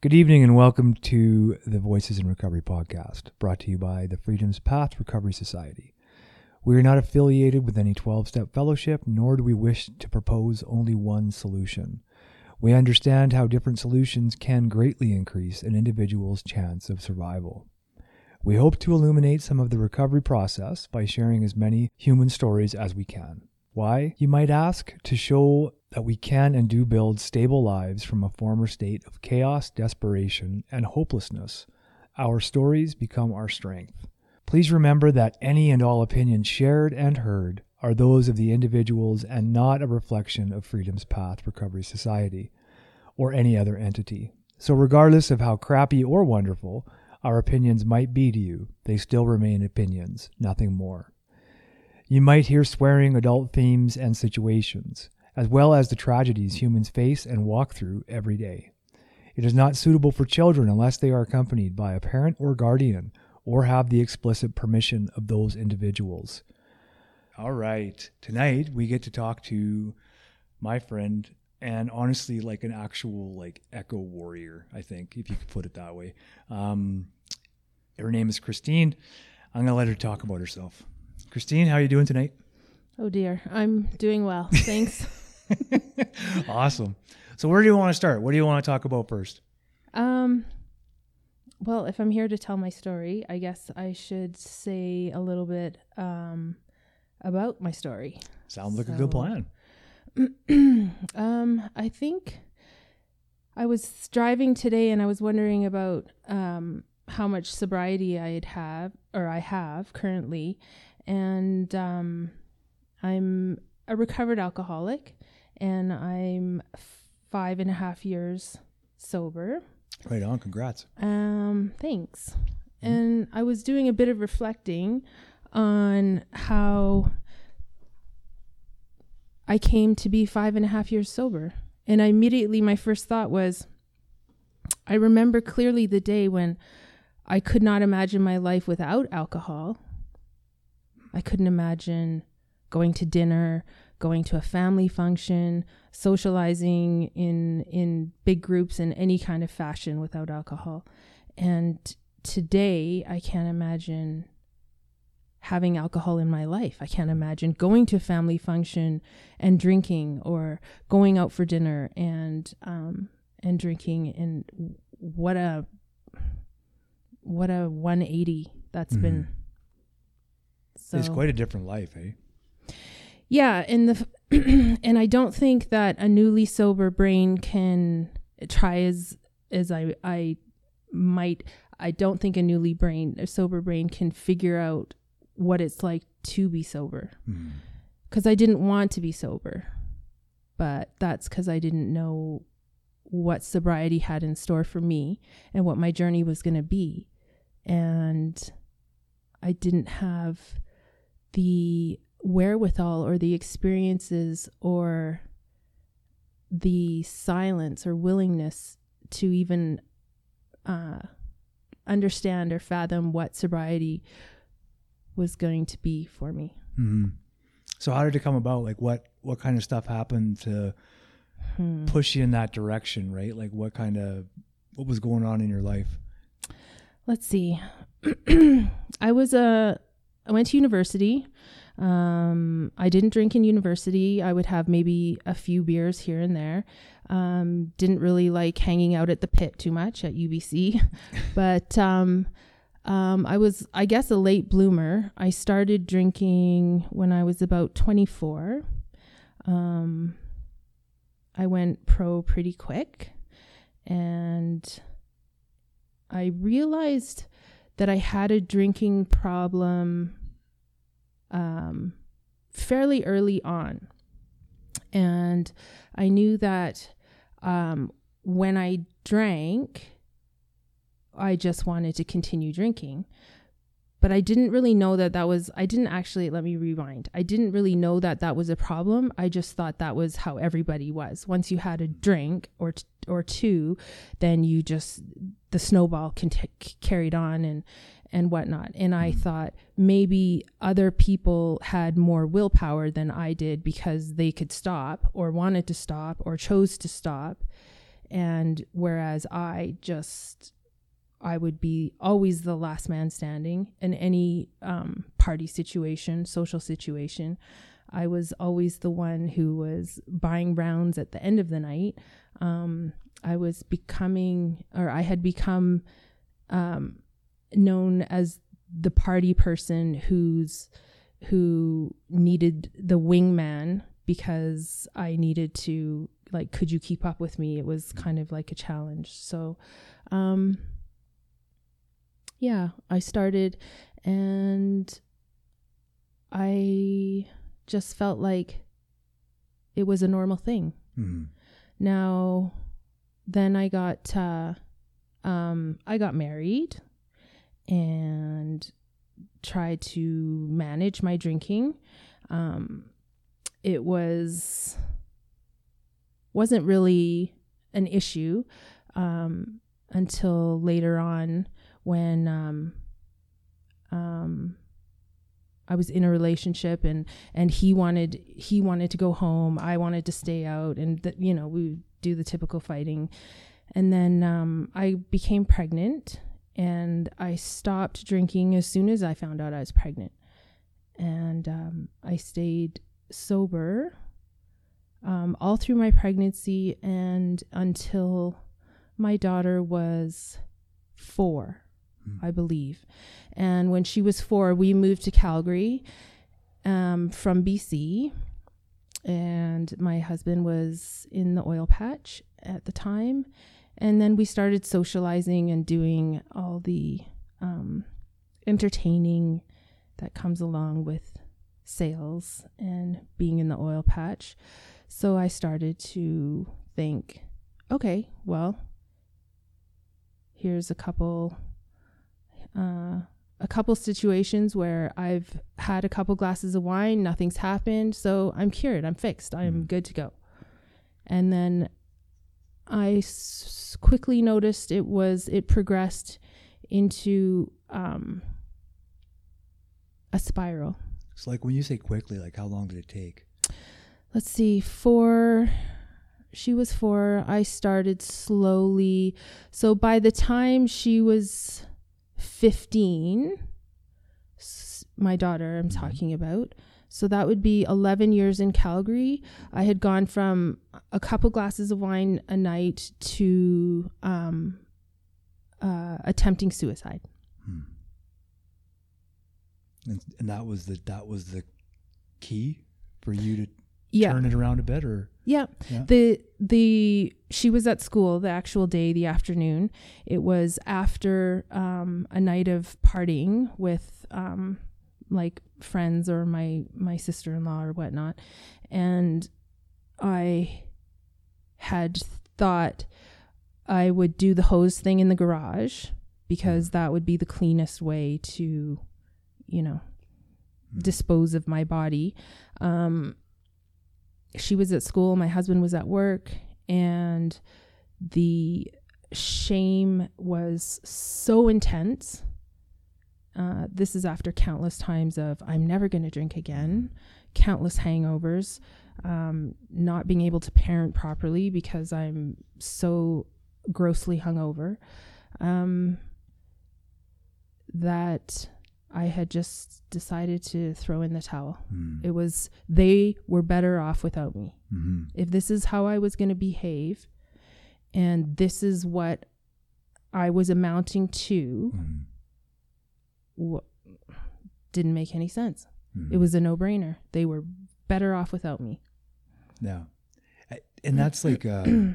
Good evening and welcome to the Voices in Recovery podcast, brought to you by the Freedom's Path Recovery Society. We are not affiliated with any 12 step fellowship, nor do we wish to propose only one solution. We understand how different solutions can greatly increase an individual's chance of survival. We hope to illuminate some of the recovery process by sharing as many human stories as we can. Why, you might ask? To show that we can and do build stable lives from a former state of chaos, desperation, and hopelessness. Our stories become our strength. Please remember that any and all opinions shared and heard are those of the individuals and not a reflection of Freedom's Path Recovery Society or any other entity. So, regardless of how crappy or wonderful our opinions might be to you, they still remain opinions, nothing more. You might hear swearing adult themes and situations as well as the tragedies humans face and walk through every day. It is not suitable for children unless they are accompanied by a parent or guardian or have the explicit permission of those individuals. All right. Tonight we get to talk to my friend and honestly like an actual like echo warrior, I think, if you could put it that way. Um, her name is Christine. I'm going to let her talk about herself. Christine, how are you doing tonight? Oh dear, I'm doing well. Thanks. awesome. So where do you want to start? What do you want to talk about first? Um well, if I'm here to tell my story, I guess I should say a little bit um about my story. Sounds like a good plan. um I think I was driving today and I was wondering about um how much sobriety I'd have or I have currently and um I'm a recovered alcoholic and I'm five and a half years sober. Right on, congrats. Um, thanks. Mm-hmm. And I was doing a bit of reflecting on how I came to be five and a half years sober. And I immediately, my first thought was, I remember clearly the day when I could not imagine my life without alcohol. I couldn't imagine going to dinner, going to a family function, socializing in in big groups in any kind of fashion without alcohol. And today I can't imagine having alcohol in my life. I can't imagine going to a family function and drinking or going out for dinner and um and drinking and what a what a 180 that's mm-hmm. been so, it's quite a different life, eh? Yeah, and the and I don't think that a newly sober brain can try as as I I might I don't think a newly brain a sober brain can figure out what it's like to be sober. Mm. Cuz I didn't want to be sober. But that's cuz I didn't know what sobriety had in store for me and what my journey was going to be. And I didn't have the wherewithal or the experiences or the silence or willingness to even uh, understand or fathom what sobriety was going to be for me. Mm-hmm. So how did it come about? Like what what kind of stuff happened to hmm. push you in that direction? Right? Like what kind of what was going on in your life? Let's see. I was a I went to university. Um, I didn't drink in university. I would have maybe a few beers here and there. Um, didn't really like hanging out at the pit too much at UBC, but um, um, I was, I guess, a late bloomer. I started drinking when I was about 24. Um, I went pro pretty quick, and I realized that I had a drinking problem um, fairly early on. And I knew that um, when I drank, I just wanted to continue drinking. But I didn't really know that that was, I didn't actually, let me rewind. I didn't really know that that was a problem. I just thought that was how everybody was. Once you had a drink or, t- or two, then you just, the snowball can t- carried on and, and whatnot. And I mm-hmm. thought maybe other people had more willpower than I did because they could stop or wanted to stop or chose to stop. And whereas I just, I would be always the last man standing in any um, party situation, social situation. I was always the one who was buying rounds at the end of the night. Um, I was becoming, or I had become um, known as the party person who's who needed the wingman because I needed to like could you keep up with me? It was kind of like a challenge. So um yeah I started and I just felt like it was a normal thing. Mm-hmm. now then I got uh um I got married and try to manage my drinking. Um it was wasn't really an issue um until later on when um um I was in a relationship and and he wanted he wanted to go home I wanted to stay out and you know we do the typical fighting. And then um, I became pregnant and I stopped drinking as soon as I found out I was pregnant and um, I stayed sober um, all through my pregnancy and until my daughter was four Hmm. I believe. And when she was four, we moved to Calgary um, from BC. And my husband was in the oil patch at the time. And then we started socializing and doing all the um, entertaining that comes along with sales and being in the oil patch. So I started to think, okay, well, here's a couple uh, a couple situations where I've had a couple glasses of wine, nothing's happened, so I'm cured, I'm fixed, I'm Mm. good to go. And then I s- quickly noticed it was it progressed into um, a spiral. So, like when you say quickly, like how long did it take? let's see four she was four i started slowly so by the time she was 15 s- my daughter i'm Mhm. talking about so that would be 11 years in calgary i had gone from a couple glasses of wine a night to um, uh, attempting suicide Hmm. And, and that was the that was the key for you to yeah turn it around a bit, or Yeah. Yeah. The the she was at school the actual day, the afternoon. It was after um, a night of partying with um, like friends or my my sister in law or whatnot, and I had thought I would do the hose thing in the garage because that would be the cleanest way to, you know, Hmm. dispose of my body. Um, she was at school, my husband was at work, and the shame was so intense. Uh, this is after countless times of I'm never going to drink again, countless hangovers, um, not being able to parent properly because I'm so grossly hungover. Um, that I had just decided to throw in the towel. Hmm. It was they were better off without me. Mhm. If this is how I was going to behave and this is what I was amounting to, Mhm. Wh- didn't make any sense. Mhm. It was a no-brainer. They were better off without me. Yeah. I- And that's like, uh,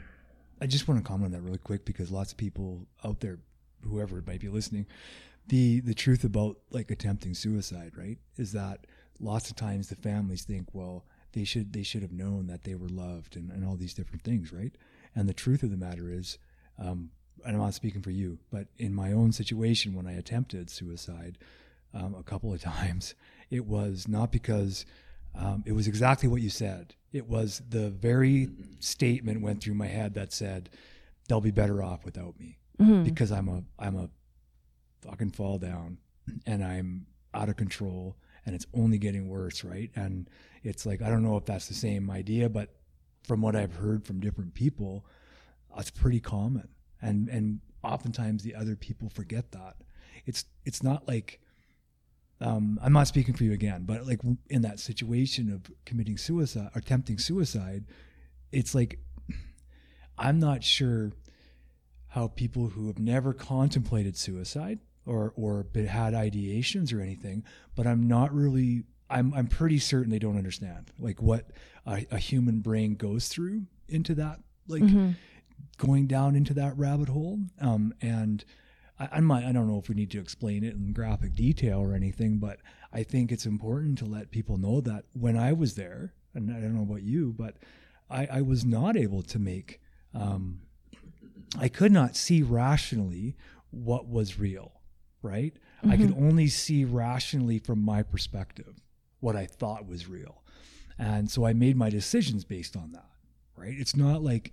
I just want to comment on that really quick because lots of people out there, whoever might be listening, the the truth about like attempting suicide, right, is that lots of times the families think, well, they should they should have known that they were loved and, and all these different things, right? And the truth of the matter is, um, I'm not speaking for you, but in my own situation when I attempted suicide um, a couple of times, it was not because um, it was exactly what you said. It was the very statement went through my head that said, "They'll be better off without me Mhm. because I'm a I'm a fucking fall down and I'm out of control and it's only getting worse, right? And it's like I don't know if that's the same idea, but from what I've heard from different people, that's pretty common. And and oftentimes the other people forget that. It's it's not like um, I'm not speaking for you again, but like in that situation of committing suicide or attempting suicide, it's like I'm not sure how people who have never contemplated suicide or or had ideations or anything, but I'm not really I'm I'm pretty certain they don't understand like what a, a human brain goes through into that like mm-hmm. Going down into that rabbit hole. Um, and I, I might I don't know if we need to explain it in graphic detail or anything, but I think it's important to let people know that when I was there, and I don't know about you, but I, I was not able to make um, I could not see rationally what was real, right? Mm-hmm. I could mm-hmm. only see rationally from my perspective what I thought was real. And so I made my decisions based on that, right? It's not like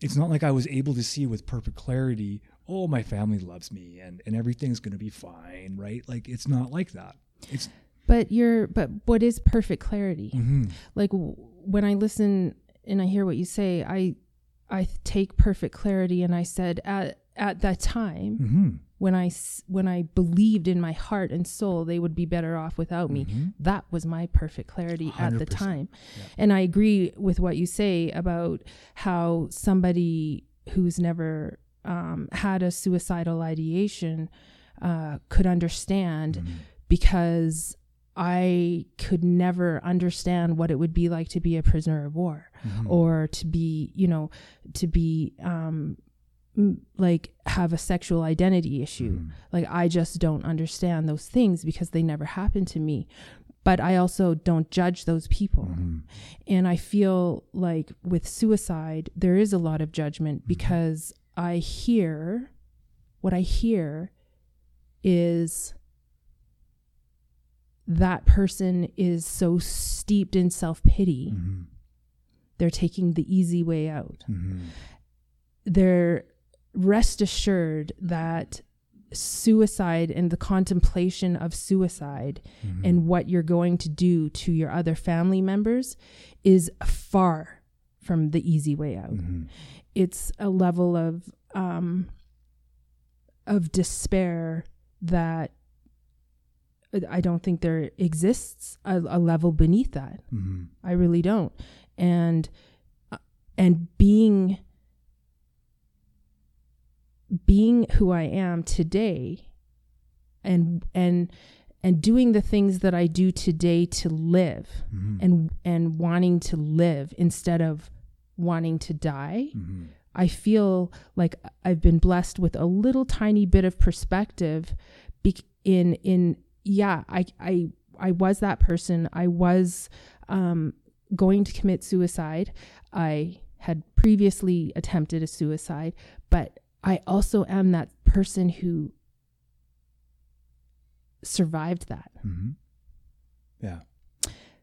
it's not like I was able to see with perfect clarity, oh, my family loves me and and everything's going to be fine, right? Like it's not like that. It's but you're but what is perfect clarity? Mm-hmm. Like w- when I listen and I hear what you say, I I take perfect clarity and I said at at that time mm-hmm. when I when I believed in my heart and soul they would be better off without me. Mm-hmm. That was my perfect clarity 100%. at the time. Yeah. And I agree with what you say about how somebody who's never um, had a suicidal ideation uh, could understand mm-hmm. because I could never understand what it would be like to be a prisoner of war mm-hmm. or to be, you know, to be um, like have a sexual identity issue. Mm. Like I just don't understand those things because they never happened to me. But I also don't judge those people. Mm-hmm. And I feel like with suicide there is a lot of judgment mm-hmm. because I hear what I hear is that person is so steeped in self pity. Mm-hmm. They're taking the easy way out. They're rest assured that suicide and the contemplation of suicide mm-hmm. and what you're going to do to your other family members is far from the easy way out. Mm-hmm. It's a level of um, of despair that I don't think there exists a, a level beneath that. Mm-hmm. I really don't. And uh, and being being who I am today and and and doing the things that I do today to live mm-hmm. and and wanting to live instead of wanting to die. Mm-hmm. I feel like I've been blessed with a little tiny bit of perspective be- in in yeah, I I I was that person. I was um, going to commit suicide. I had previously attempted a suicide, but I also am that person who survived that. Mm-hmm. Yeah.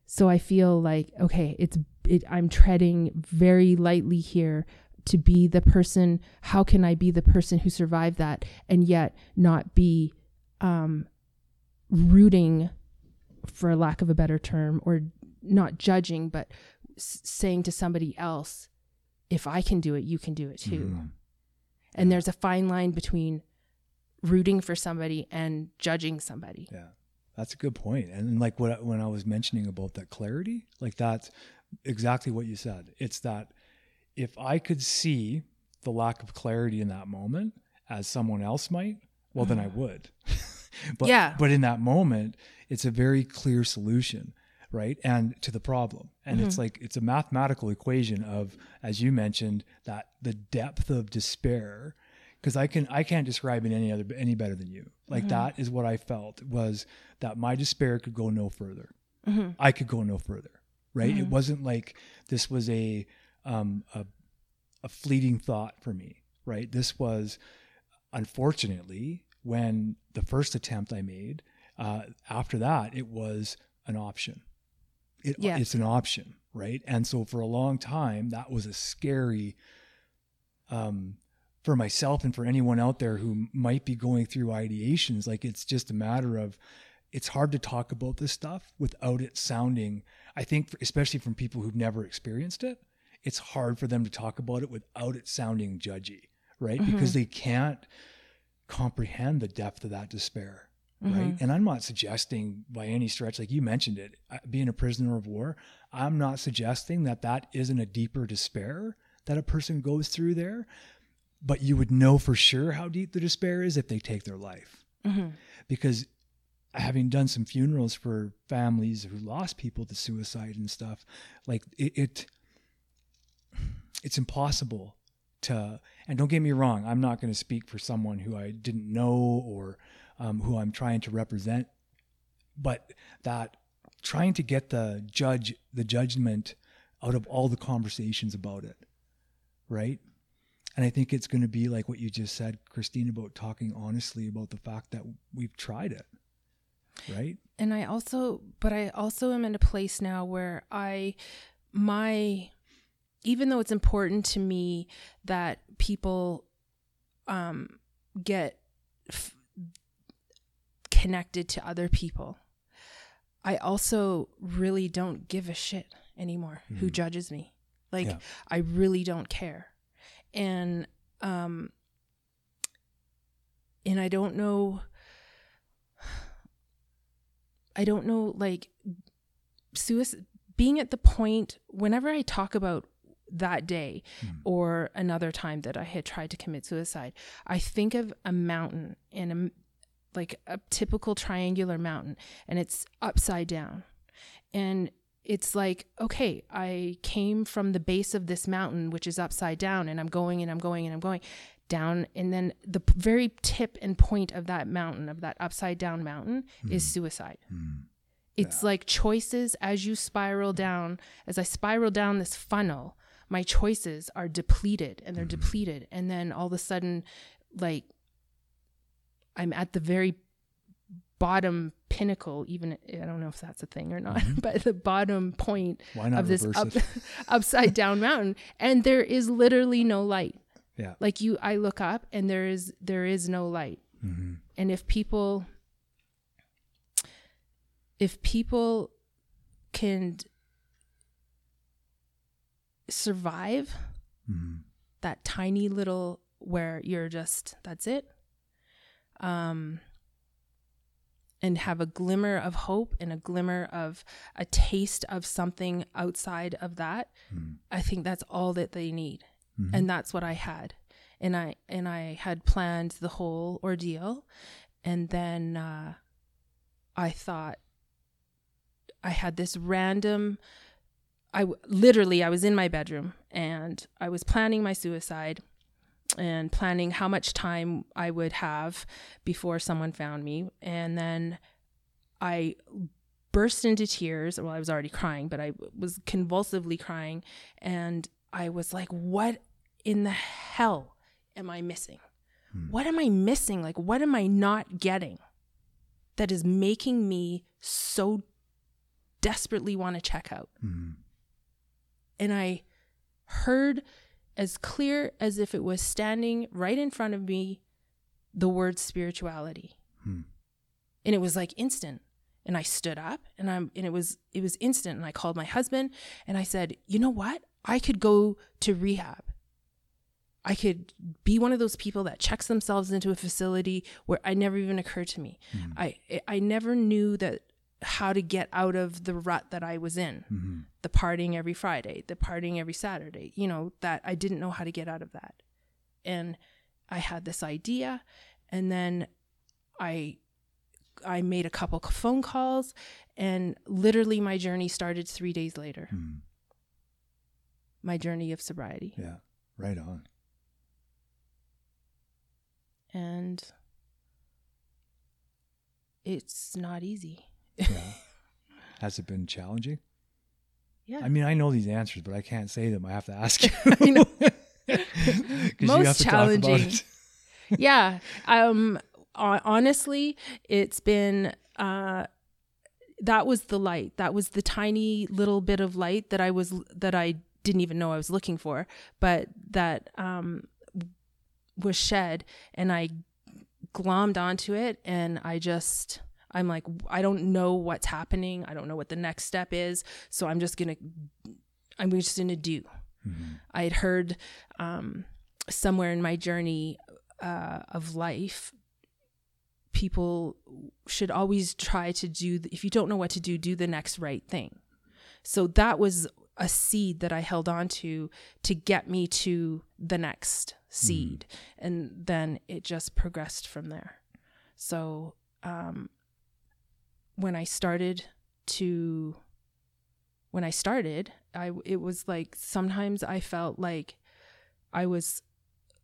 So I feel like okay, it's it, I'm treading very lightly here to be the person. How can I be the person who survived that and yet not be um, rooting for lack of a better term or not judging but s- saying to somebody else if i can do it you can do it too mm-hmm. And there's a fine line between rooting for somebody and judging somebody. Yeah that's a good point. and like what when i was mentioning about that clarity like that's exactly what you said. It's that if i could see the lack of clarity in that moment as someone else might well then i ah. would. But yeah. but in that moment, it's a very clear solution, right? And to the problem. And mm-hmm. it's like it's a mathematical equation of, as you mentioned, that the depth of despair. Because I can I can't describe it any other any better than you. Like mm-hmm. that is what I felt was that my despair could go no further. Mm-hmm. I could go no further. Right. It mm-hmm. wasn't like this was a um a, a fleeting thought for me. Right. This was unfortunately when the first attempt I made, uh, after that, it was an option. It, yeah. It's an option, right? And so for a long time, that was a scary, um, for myself and for anyone out there who might be going through ideations. Like it's just a matter of, it's hard to talk about this stuff without it sounding, I think, especially from people who've never experienced it, it's hard for them to talk about it without it sounding judgy, right? Mm-hmm. Because they can't comprehend the depth of that despair, mm-hmm. right? And I'm not suggesting by any stretch, like you mentioned it, uh, being a prisoner of war, I'm not suggesting that that isn't a deeper despair that a person goes through there, but you would know for sure how deep the despair is if they take their life. Mm-hmm. Because having done some funerals for families who lost people to suicide and stuff, like it, it it's impossible to. And don't get me wrong, I'm not going to speak for someone who I didn't know or um, who I'm trying to represent, but that trying to get the judge the judgment out of all the conversations about it, right? And I think it's going to be like what you just said, Christine, about talking honestly about the fact that we've tried it right and i also but i also am in a place now where i my even though it's important to me that people um get f- connected to other people i also really don't give a shit anymore mm. who judges me like yeah. i really don't care and um and i don't know I don't know, like, suicide, being at the point, whenever I talk about that day mm. or another time that I had tried to commit suicide, I think of a mountain and a, like a typical triangular mountain and it's upside down. And it's like, okay, I came from the base of this mountain, which is upside down, and I'm going and I'm going and I'm going down. And then the very tip and point of that mountain, of that upside down mountain, mm. is suicide. Mm. It's yeah. like choices as you spiral down, as I spiral down this funnel, my choices are depleted and they're mm. depleted. And then all of a sudden, like, I'm at the very bottom pinnacle even i don't know if that's a thing or not mm-hmm. but the bottom point of this up, upside down mountain and there is literally no light yeah. Like you I look up and there is there is no light. Mm-hmm. And if people if people can survive mm-hmm. that tiny little where you're just that's it um and have a glimmer of hope and a glimmer of a taste of something outside of that mm-hmm. i think that's all that they need Mm-hmm. And that's what I had. And I and I had planned the whole ordeal. And then uh, I thought I had this random I literally I was in my bedroom and I was planning my suicide and planning how much time I would have before someone found me and then I burst into tears well I was already crying but I was convulsively crying and I was like, what in the hell am I missing? Hmm. What am I missing? Like, what am I not getting that is making me so desperately want to check out? Hmm. And I heard as clear as if it was standing right in front of me the word spirituality. Hmm. And it was like instant and I stood up and I'm and it was it was instant and I called my husband and I said, "You know what? I could go to rehab. I could be one of those people that checks themselves into a facility where I never even occurred to me. Mm-hmm. I I never knew that how to get out of the rut that I was in. Mm-hmm. The partying every Friday, the partying every Saturday, you know, that I didn't know how to get out of that. And I had this idea and then I I made a couple phone calls and literally my journey started 3 days later. Mm-hmm my journey of sobriety. Yeah, right on. And it's not easy. yeah. Has it been challenging? Yeah. I mean, I know these answers, but I can't say them. I have to ask you. Most challenging. yeah. Um honestly, it's been uh that was the light. That was the tiny little bit of light that I was that I didn't even know I was looking for, but that um, was shed and I glommed onto it and I just I'm like I don't know what's happening. I don't know what the next step is, so I'm just going to I'm just going to do. I had heard um, somewhere in my journey uh, of life, people should always try to do, if you don't know what to do, do the next right thing. So that was a seed that I held on to to get me to the next seed. And then it just progressed from there. So um, when I started to, when I started, I it was like sometimes I felt like I was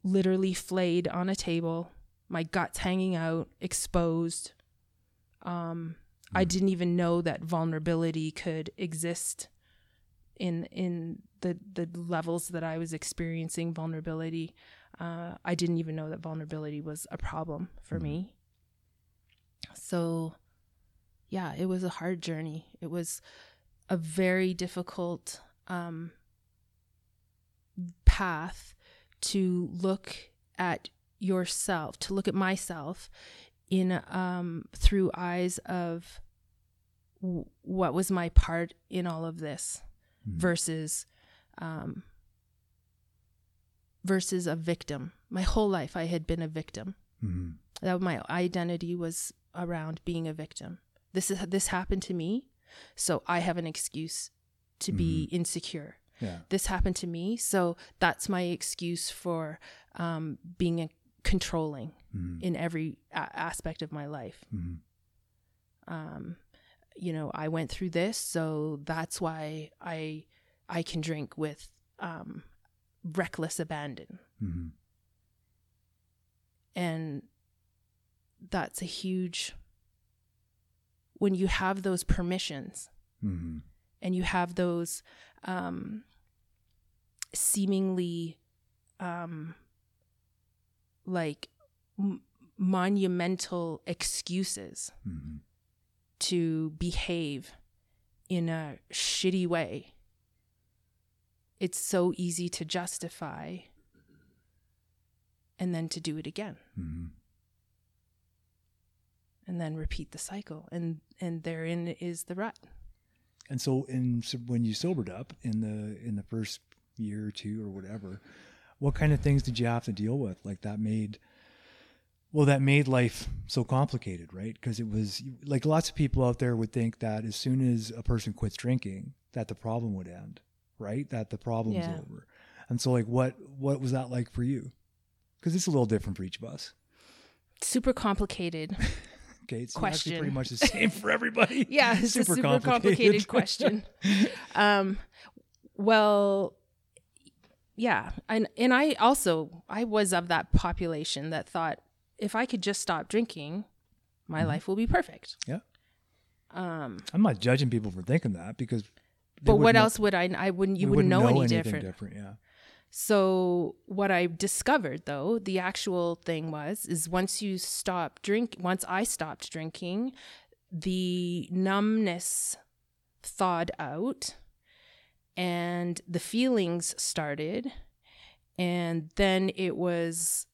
literally flayed on a table, my guts hanging out, exposed. Um, I didn't even know that vulnerability could exist in in the the levels that I was experiencing vulnerability. Uh, I didn't even know that vulnerability was a problem for me. So, yeah, it was a hard journey. It was a very difficult um, path to look at yourself, to look at myself in um, through eyes of w- what was my part in all of this versus um, versus a victim. My whole life, I had been a victim. Mhm. That my identity was around being a victim. This is this happened to me, so I have an excuse to be insecure. Yeah. This happened to me, so that's my excuse for um, being a controlling Mhm. in every a- aspect of my life. Mhm. Um, you know, I went through this, so that's why I I can drink with um, reckless abandon, Mhm. and that's a huge. When you have those permissions Mhm. and you have those um, seemingly um, like m- monumental excuses Mhm. to behave in a shitty way. It's so easy to justify and then to do it again Mhm. And then repeat the cycle and and therein is the rut. And so, in so when you sobered up in the in the first year or two or whatever, what kind of things did you have to deal with? Like that made, well, that made life so complicated, right? Because it was like lots of people out there would think that as soon as a person quits drinking, that the problem would end, right? That the problem's Yeah. over. And so, like, what what was that like for you? Because it's a little different for each of us. Super complicated. Okay, it's Question. actually pretty much the same for everybody. yeah, it's a super complicated question. Um, well, yeah, and and I also I was of that population that thought if I could just stop drinking, my life will be perfect. Yeah. Um, I'm not judging people for thinking that because. but what know- else would I? I wouldn't. You we wouldn't, know, any anything different. different. Yeah. So what I discovered though, the actual thing was is once you stop drink once I stopped drinking, the numbness thawed out and the feelings started and then it was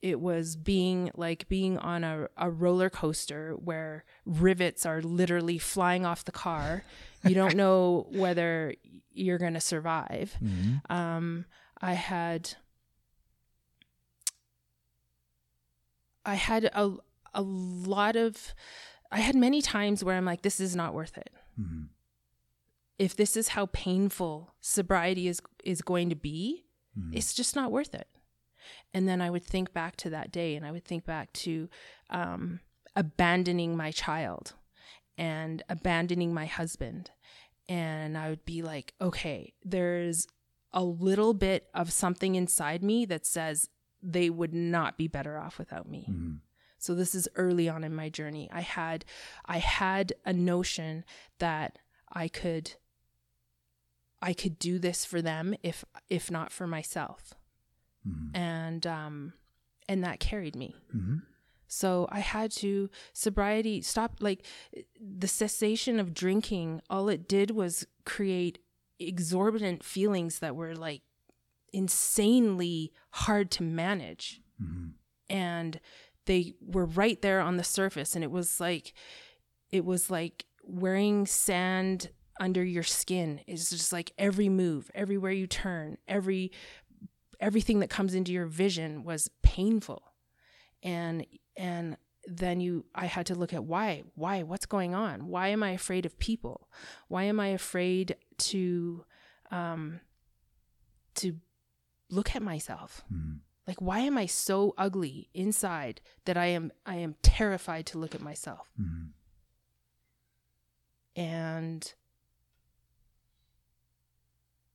it was being like being on a, a roller coaster where rivets are literally flying off the car. You don't know whether you're going to survive Mhm. um, I had I had a a lot of I had many times where I'm like, this is not worth it. Mhm. If this is how painful sobriety is is going to be, Mhm. it's just not worth it. And then I would think back to that day, and I would think back to um, abandoning my child and abandoning my husband, and I would be like, okay, there's a little bit of something inside me that says they would not be better off without me. Mhm. So this is early on in my journey. I had I had a notion that I could I could do this for them if if not for myself. Mhm. And um and that carried me. Mhm. So I had to sobriety stop like the cessation of drinking all it did was create exorbitant feelings that were like insanely hard to manage Mhm. and they were right there on the surface and it was like it was like wearing sand under your skin is just like every move, everywhere you turn, every everything that comes into your vision was painful. And and then you I had to look at why, why, what's going on? Why am I afraid of people? Why am I afraid to um to look at myself? Mm. Like why am I so ugly inside that I am I am terrified to look at myself? Mm. And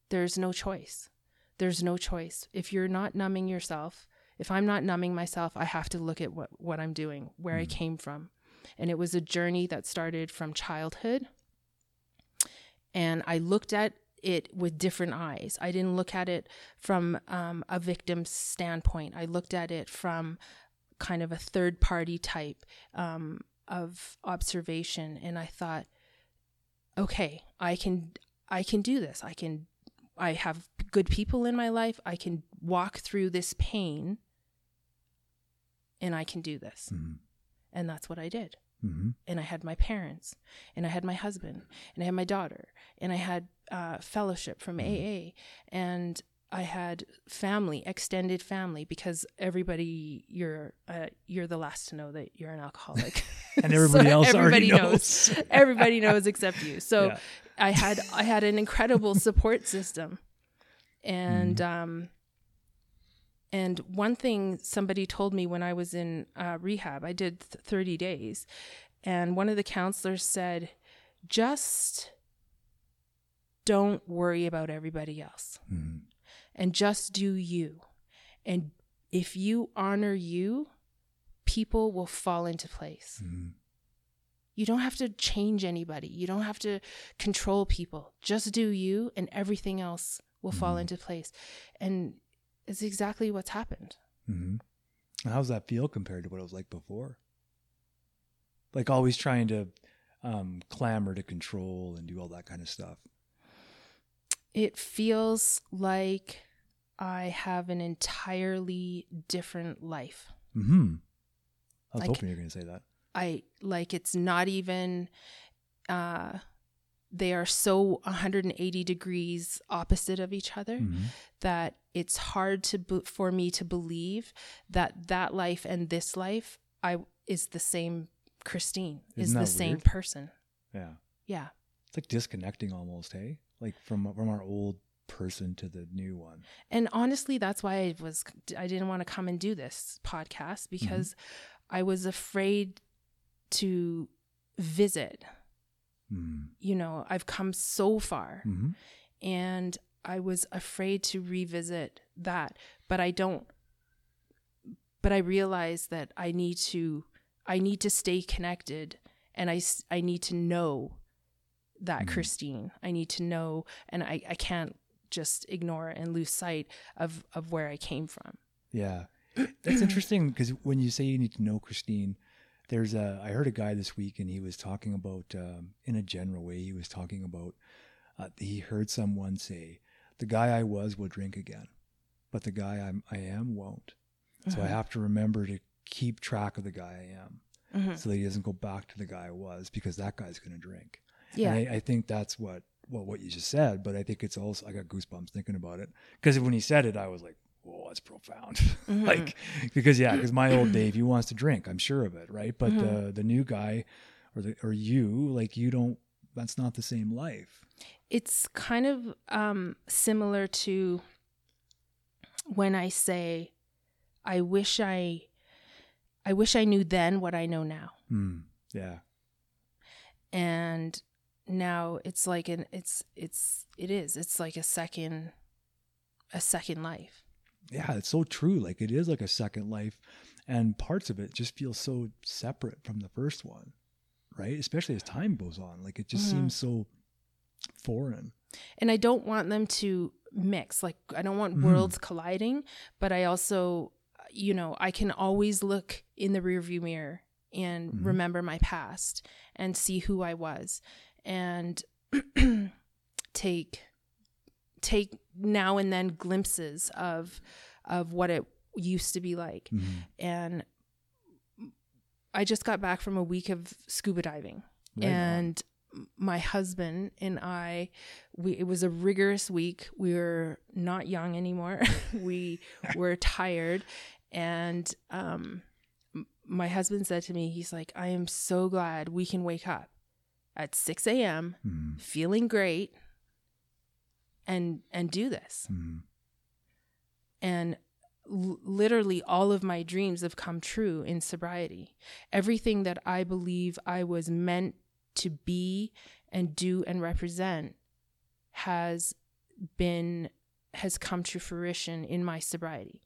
there's no choice. There's no choice. If you're not numbing yourself, if I'm not numbing myself, I have to look at what, what I'm doing, where I Mm. came from. And it was a journey that started from childhood. And I looked at it with different eyes. I didn't look at it from um, a victim's standpoint. I looked at it from kind of a third party type um, of observation. And I thought, okay, I can, I can do this. I can I have good people in my life. I can walk through this pain and I can do this. Mm. And that's what I did. Mm-hmm. And I had my parents, and I had my husband, and I had my daughter, and I had uh, fellowship from AA, and I had family, extended family, because everybody you're uh, you're the last to know that you're an alcoholic, And everybody else everybody already knows. knows. everybody knows except you. So Yeah. I had I had an incredible support system, and Mm-hmm. um, and one thing somebody told me when I was in uh, rehab, I did th- thirty days, and one of the counselors said, just don't worry about everybody else, Mm. and just do you, and if you honor you, people will fall into place. Mm. You don't have to change anybody. You don't have to control people. Just do you, and everything else will fall Mhm. into place. And it's exactly what's happened. Mm-hmm. How does that feel compared to what it was like before? Like always trying to um, clamor to control and do all that kind of stuff. It feels like I have an entirely different life. Mm-hmm. I was Like- hoping you were going to say that. I like it's not even uh they are so 180 degrees opposite of each other Mhm. that it's hard to be- for me to believe that that life and this life I is the same Christine is Isn't the that same person. Yeah. Yeah. It's like disconnecting almost, hey? Like from from our old person to the new one. And honestly, that's why I was I didn't want to come and do this podcast because I was afraid to visit. Mm. You know, I've come so far Mm-hmm. and I was afraid to revisit that, but I don't but I realized that I need to I need to stay connected and I I need to know that Mhm. Christine. I need to know and I I can't just ignore and lose sight of of where I came from. Yeah. That's interesting because when you say you need to know Christine, there's a, I heard a guy this week and he was talking about, um, in a general way, he was talking about, uh, he heard someone say, the guy I was will drink again, but the guy I'm, I am won't. So I Mhm. have to remember to keep track of the guy I am Mhm. so that he doesn't go back to the guy I was because that guy's going to drink. Yeah. And I, I think that's what, well, what you just said, but I think it's also, I got goosebumps thinking about it because when he said it, I was like, whoa, that's profound. Mhm. like, because yeah, because my old Dave, he wants to drink, I'm sure of it. Right. But Mhm. the, the new guy or the, or you, like you don't, that's not the same life. it's kind of um, similar to when I say, "I wish I, I wish I knew then what I know now," Mm, yeah. and now it's like an it's it's it is it's like a second, a second life. Yeah. It's so true. Like it is like a second life and parts of it just feel so separate from the first one. Right. Especially as time goes on. Like it just Mhm. seems so foreign. and I don't want them to mix. Like I don't want Mhm. worlds colliding, but I also, you know, I can always look in the rearview mirror and Mhm. remember my past and see who I was, and take take now and then glimpses of of what it used to be like. Mhm. And I just got back from a week of scuba diving Right and my husband and I, we it was a rigorous week. We were not young anymore. we were tired, and um, my husband said to me, he's like, "I am so glad we can wake up at six a.m. Mm. feeling great, and and do this." Mm. and l- literally all of my dreams have come true in sobriety. Everything that I believe I was meant to be and do and represent has been has come to fruition in my sobriety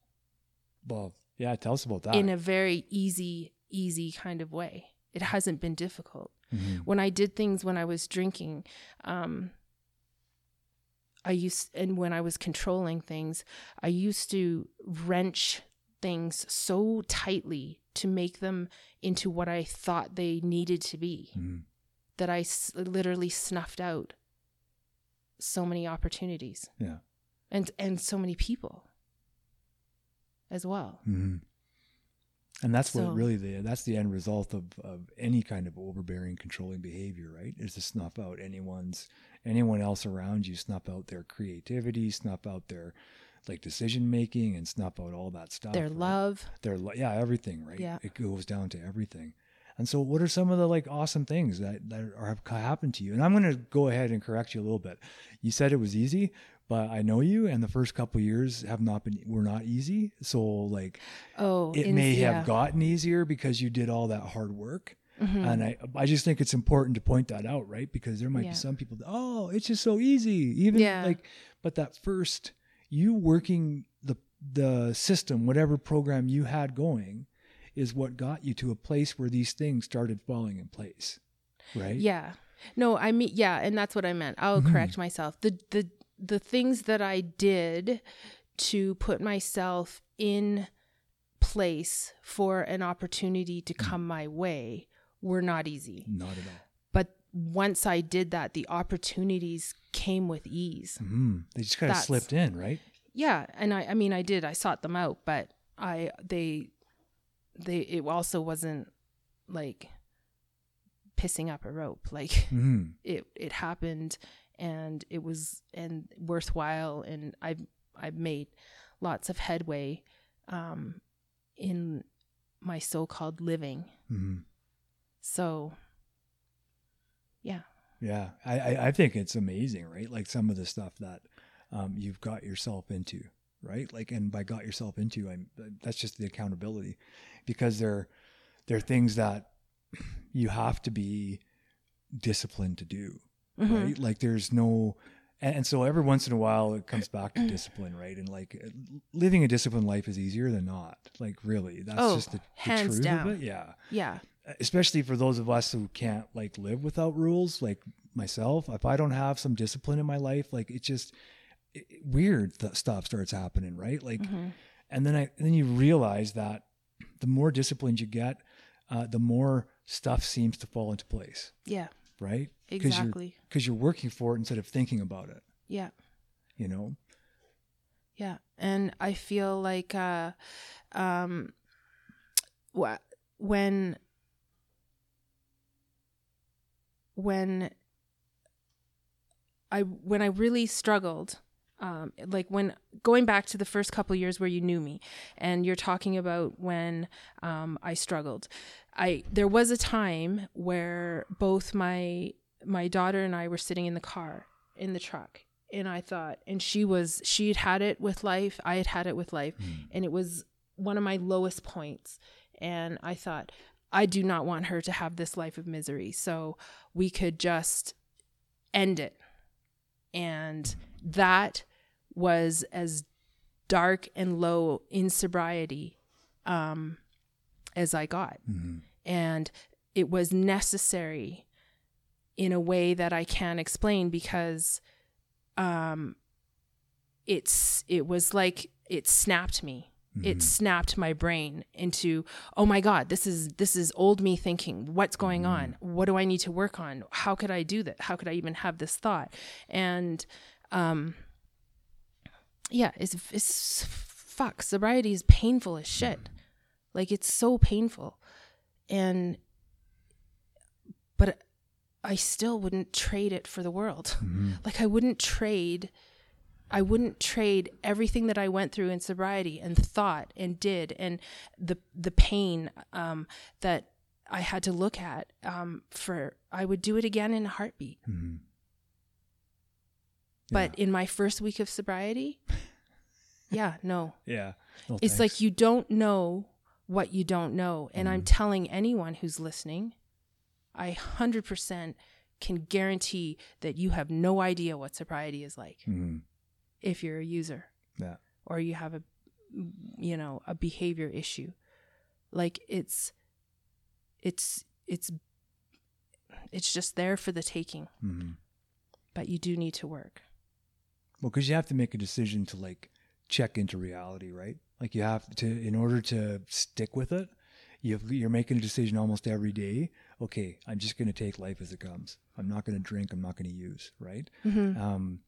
Well, yeah, tell us about that. in a very easy easy kind of way. It hasn't been difficult. Mhm. When I did things when I was drinking, um, I used, and when I was controlling things, I used to wrench things so tightly to make them into what I thought they needed to be Mhm. that I s- literally snuffed out so many opportunities Yeah. and and so many people as well. hmm And that's So- what really the that's the end result of, of any kind of overbearing, controlling behavior, right? Is to snuff out anyone's anyone else around you, snuff out their creativity, snuff out their like decision making, and snuff out all that stuff. Their right? love, their lo- yeah, everything, right? Yeah. It goes down to everything. And so, what are some of the like awesome things that that are, have happened to you? And I'm going to go ahead and correct you a little bit. You said it was easy, but I know you, and the first couple years have not been were not easy. So, like, oh, it in- may yeah. have gotten easier because you did all that hard work. Mhm. And I, I just think it's important to point that out, right? Because there might Yeah. be some people, that, oh, it's just so easy, even Yeah. like, but that first, you working the the system, whatever program you had going, is what got you to a place where these things started falling in place, right? Yeah. No, I mean yeah, and that's what I meant. I'll Mhm. correct myself. The the the things that I did to put myself in place for an opportunity to come my way were not easy. Not at all. But once I did that, the opportunities came with ease. hmm They just kind of slipped in, right? Yeah, and I I mean I did. I sought them out, but I they they it also wasn't like pissing up a rope. Like hmm it it happened and it was and worthwhile and I've I've made lots of headway um in my so-called living. hmm So yeah. Yeah, I, I, think it's amazing, right? Like some of the stuff that um, you've got yourself into, right? Like, and by got yourself into, I'm that's just the accountability, because they're they're things that you have to be disciplined to do, Mhm. right? Like, there's no, and, and so every once in a while it comes back to discipline, right? And like living a disciplined life is easier than not. Like, really, that's Oh, just the, the truth down. of it. Yeah Yeah. Especially for those of us who can't like live without rules like myself if i don't have some discipline in my life like it just it, weird th- stuff starts happening right like Mhm. and then i then you realize that the more disciplined you get uh, the more stuff seems to fall into place Yeah. right Exactly. because you're working for it instead of thinking about it Yeah. you know Yeah. And I feel like uh um wha- when when I when I really struggled um like when going back to the first couple years where you knew me and you're talking about when um I struggled I there was a time where both my my daughter and I were sitting in the car in the truck and I thought and she was she had had it with life I had had it with life and it was one of my lowest points and I thought I do not want her to have this life of misery. So we could just end it. And that was as dark and low in sobriety um, as I got. Mhm. and it was necessary in a way that I can't explain because um it's it was like it snapped me it snapped my brain into oh my god this is this is old me thinking. What's going on? What do i need to work on? How could i do that? How could i even have this thought? And um yeah it's it's fuck sobriety is painful as shit. Like it's so painful. And but I still wouldn't trade it for the world. Mm-hmm. Like I wouldn't trade I wouldn't trade everything that I went through in sobriety and thought and did and the the pain um, that I had to look at um, for I would do it again in a heartbeat. Mm-hmm. But in my first week of sobriety, yeah, no. Yeah. No, It's thanks. like you don't know what you don't know. And I'm telling anyone who's listening, I 100% can guarantee that you have no idea what sobriety is like Mhm. If you're a user Yeah. or you have a you know, a behavior issue. Like it's it's it's it's just there for the taking, Mm-hmm. but you do need to work. Well, because you have to make a decision to like check into reality, right? Like you have to, in order to stick with it, you you're making a decision almost every day. Okay, I'm just going to take life as it comes. I'm not going to drink. I'm not going to use, right? Mm-hmm. Um,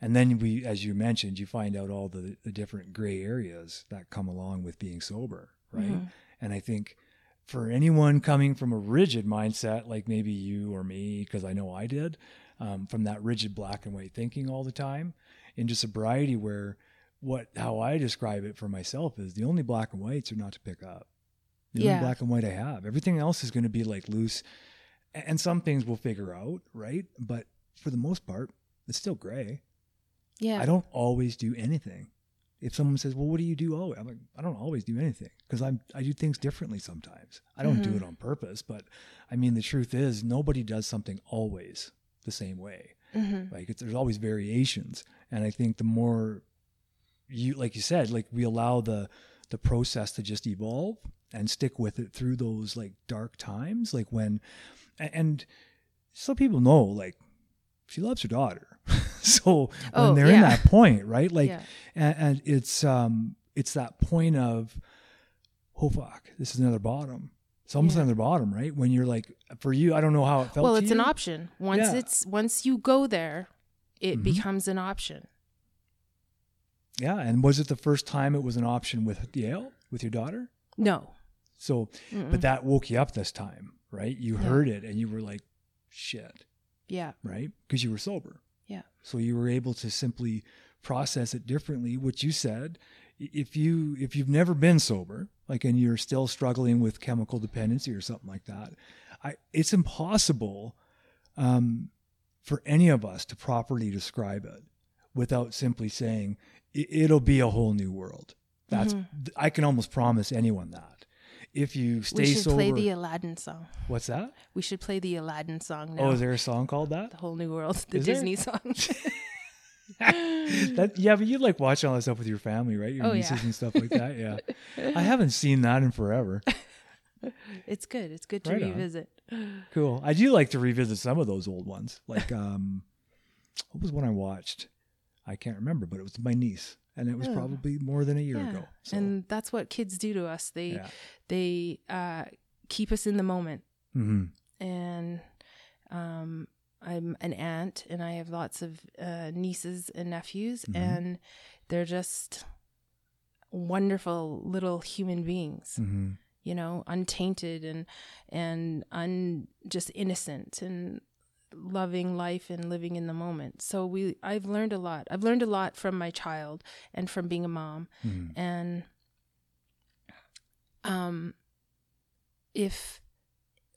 and then we, as you mentioned, you find out all the, the different gray areas that come along with being sober, right? Mhm. And I think for anyone coming from a rigid mindset, like maybe you or me, because I know I did, um, from that rigid black and white thinking all the time, into sobriety, where what how I describe it for myself is the only black and whites are not to pick up. The Yeah. only black and white I have. Everything else is going to be like loose, and some things we'll figure out, right? But for the most part, it's still gray. Yeah. I don't always do anything. If someone says, "Well, what do you do?" Oh, I'm like, I don't always do anything because I'm I do things differently sometimes. I don't do Mhm. it on purpose, but I mean the truth is nobody does something always the same way. Mhm. Like it's, there's always variations, and I think the more you, like you said, like we allow the the process to just evolve and stick with it through those like dark times, like when, a- and so people know like she loves her daughter, so when Oh, they're in that point, right? Like, Yeah. and, and it's um it's that point of, oh fuck, this is another bottom. It's almost Yeah. another bottom, right? When you're like, for you, I don't know how it felt. well it's an option once Yeah. it's once you go there it Mhm. becomes an option Yeah, and was it the first time it was an option with Yale with your daughter? no So, Mm-mm. but that woke you up this time, right? You Yeah. heard it and you were like, shit, yeah right? Because you were sober. Yeah. So you were able to simply process it differently. What you said, if you if you've never been sober, like and you're still struggling with chemical dependency or something like that, I it's impossible um, for any of us to properly describe it without simply saying it'll be a whole new world. That's I can almost promise anyone that. If you stay we should sober, play the aladdin song what's that? we should play the aladdin song now Oh, is there a song called that? the whole new world the Is there? disney song that yeah, but you like watching all that stuff with your family, right? Your Oh, nieces yeah. and stuff like that. Yeah, I haven't seen that in forever. it's good it's good to Right on. revisit Cool. I do like to revisit some of those old ones. Like, um, what was one I watched? I can't remember, but it was my niece, and it was Oh. probably more than a year yeah ago. So, and that's what kids do to us they yeah. they uh, keep us in the moment hmm and um, I'm an aunt and I have lots of uh, nieces and nephews, Mhm. and they're just wonderful little human beings, hmm you know, untainted and and un just innocent and loving life and living in the moment. So we I've learned a lot. I've learned a lot from my child and from being a mom hmm and um if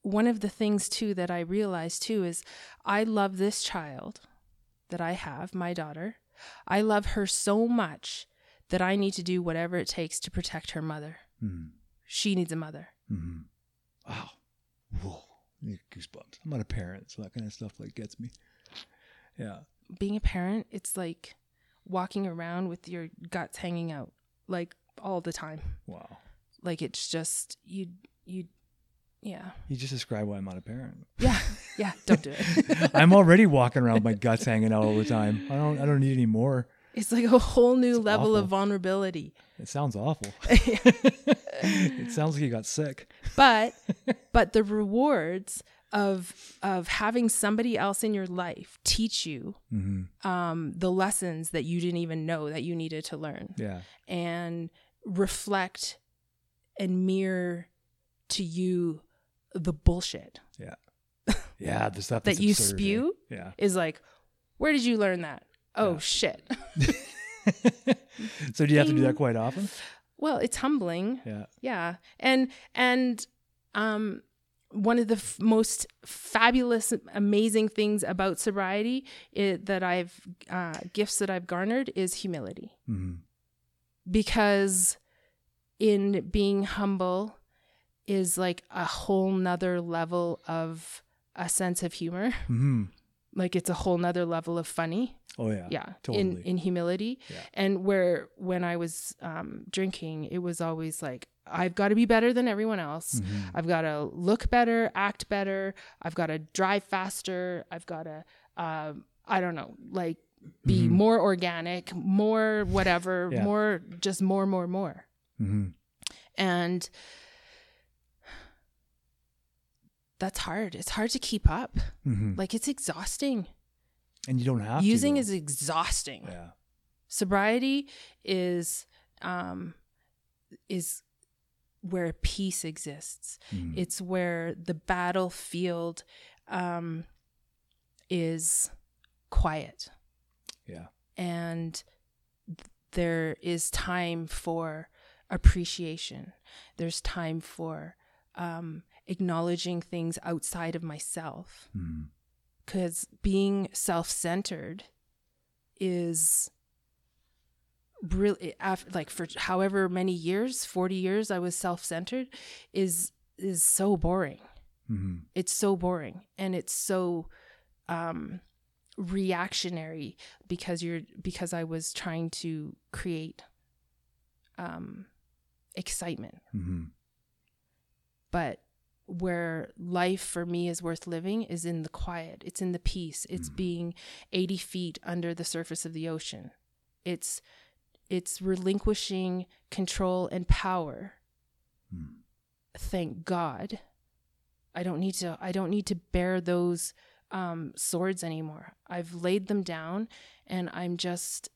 one of the things too that I realized too is I love this child that I have, my daughter. I love her so much that I need to do whatever it takes to protect her mother. hmm She needs a mother. hmm Wow. Whoa. Goosebumps. I'm not a parent, so that kind of stuff like gets me. Yeah. Being a parent, it's like walking around with your guts hanging out like all the time. Wow. Like it's just you you yeah. You just describe why I'm not a parent. Yeah. Yeah, don't do it. I'm already walking around with my guts hanging out all the time. I don't. I don't need any more. It's like a whole new It's level of vulnerability. It sounds awful. it sounds like you got sick. but but the rewards of of having somebody else in your life teach you hmm um, the lessons that you didn't even know that you needed to learn Yeah. and reflect and mirror to you the bullshit Yeah. Yeah, the stuff that you absurd, eh? spew Yeah. is like, where did you learn that? Oh Yeah. shit. so do you have to do that quite often? well, it's humbling. Yeah. Yeah. And and um one of the f- most fabulous amazing things about sobriety i that I've uh, gifts that I've garnered is humility. hmm because in being humble is like a whole nother level of a sense of humor hmm like it's a whole nother level of funny Oh yeah. yeah in Totally. in humility Yeah. and where when i was um drinking it was always like i've got to be better than everyone else Mhm. i've got to look better act better i've got to drive faster i've got to um i don't know like be Mhm. more organic more whatever Yeah. more just more more more hmm and that's hard it's hard to keep up hmm like it's exhausting And you don't have to, using though. is exhausting Yeah. sobriety is um is where peace exists Mhm. it's where the battlefield um is quiet yeah. and th- there is time for appreciation there's time for um acknowledging things outside of myself because being self-centered is really after like for however many years 40 years i was self-centered is is so boring Mhm. it's so boring and it's so um reactionary because you're because i was trying to create um excitement Mhm. but where life for me is worth living is in the quiet. It's in the peace. It's Mm. being 80 feet under the surface of the ocean. It's it's relinquishing control and power. Mm. thank god. I don't need to i don't need to bear those um, swords anymore. I've laid them down and i'm just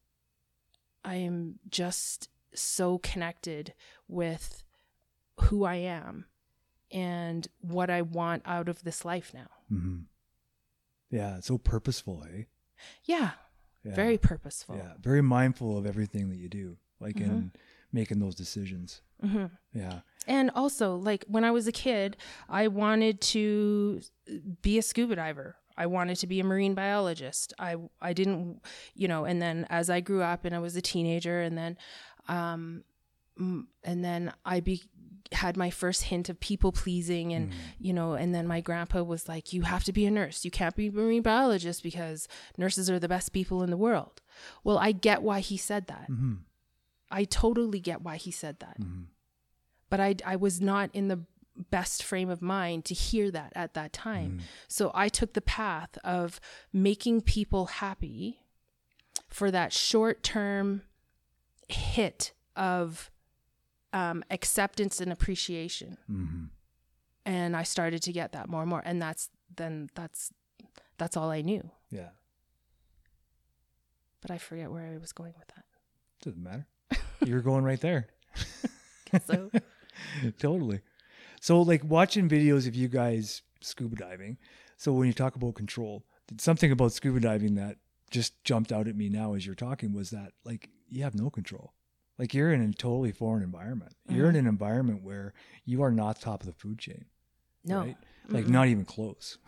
i am just so connected with who i am and what i want out of this life now Mhm. Yeah. So purposeful, eh? yeah, Yeah. very purposeful Yeah. Very mindful of everything that you do, like Mhm. in making those decisions. hmm Yeah. And also, like when I was a kid, I wanted to be a scuba diver. I wanted to be a marine biologist. I I didn't, you know. And then as I grew up and I was a teenager, and then, um, and then I be had my first hint of people pleasing, and Mhm. you know. And then my grandpa was like, "You have to be a nurse. You can't be a marine biologist because nurses are the best people in the world." Well, I get why he said that. Mhm. I totally get why he said that Mhm. but I, I was not in the best frame of mind to hear that at that time. Mhm. So I took the path of making people happy for that short term hit of um, acceptance and appreciation. Mhm. And I started to get that more and more. And that's then that's that's all I knew. Yeah. But I forget where I was going with that. Doesn't matter. You're going right there. So totally. So, like watching videos of you guys scuba diving. So, when you talk about control, something about scuba diving that just jumped out at me now as you're talking was that, like, you have no control. Like, you're in a totally foreign environment. You're in Mm-hmm. an environment where you are not top of the food chain, no. right? Like, Mm-mm. not even close.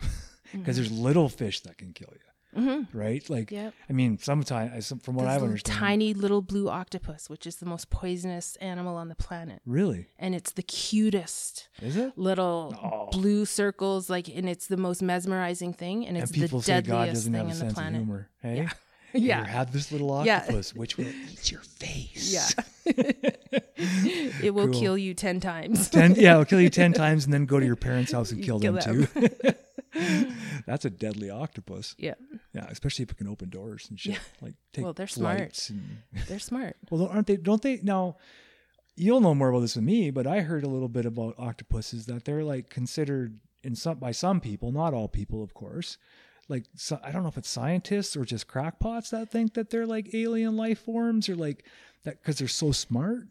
Because there's little fish that can kill you, Mhm. right? Like, Yep. I mean, sometimes, from what I've understood, tiny little blue octopus, which is the most poisonous animal on the planet. really, And it's the cutest is it? little Oh. blue circles, like, and it's the most mesmerizing thing, and it's and people the say God deadliest thing sense the planet. of humor. Hey, Yeah. You Yeah, ever had this little Yeah. octopus, which will eat your face. yeah. it will Cool. kill you ten times. ten, yeah, it'll kill you ten times, and then go to your parents' house and kill, Kill them, too. That's a deadly octopus. yeah, Yeah, especially if it can open doors and shit. Yeah. Like take Well, they're smart. And, they're smart. well, aren't they? Don't they now? You'll know more about this than me, but I heard a little bit about octopuses that they're like considered in some by some people, not all people, of course. Like so, I don't know if it's scientists or just crackpots that think that they're like alien life forms or like that because they're so smart.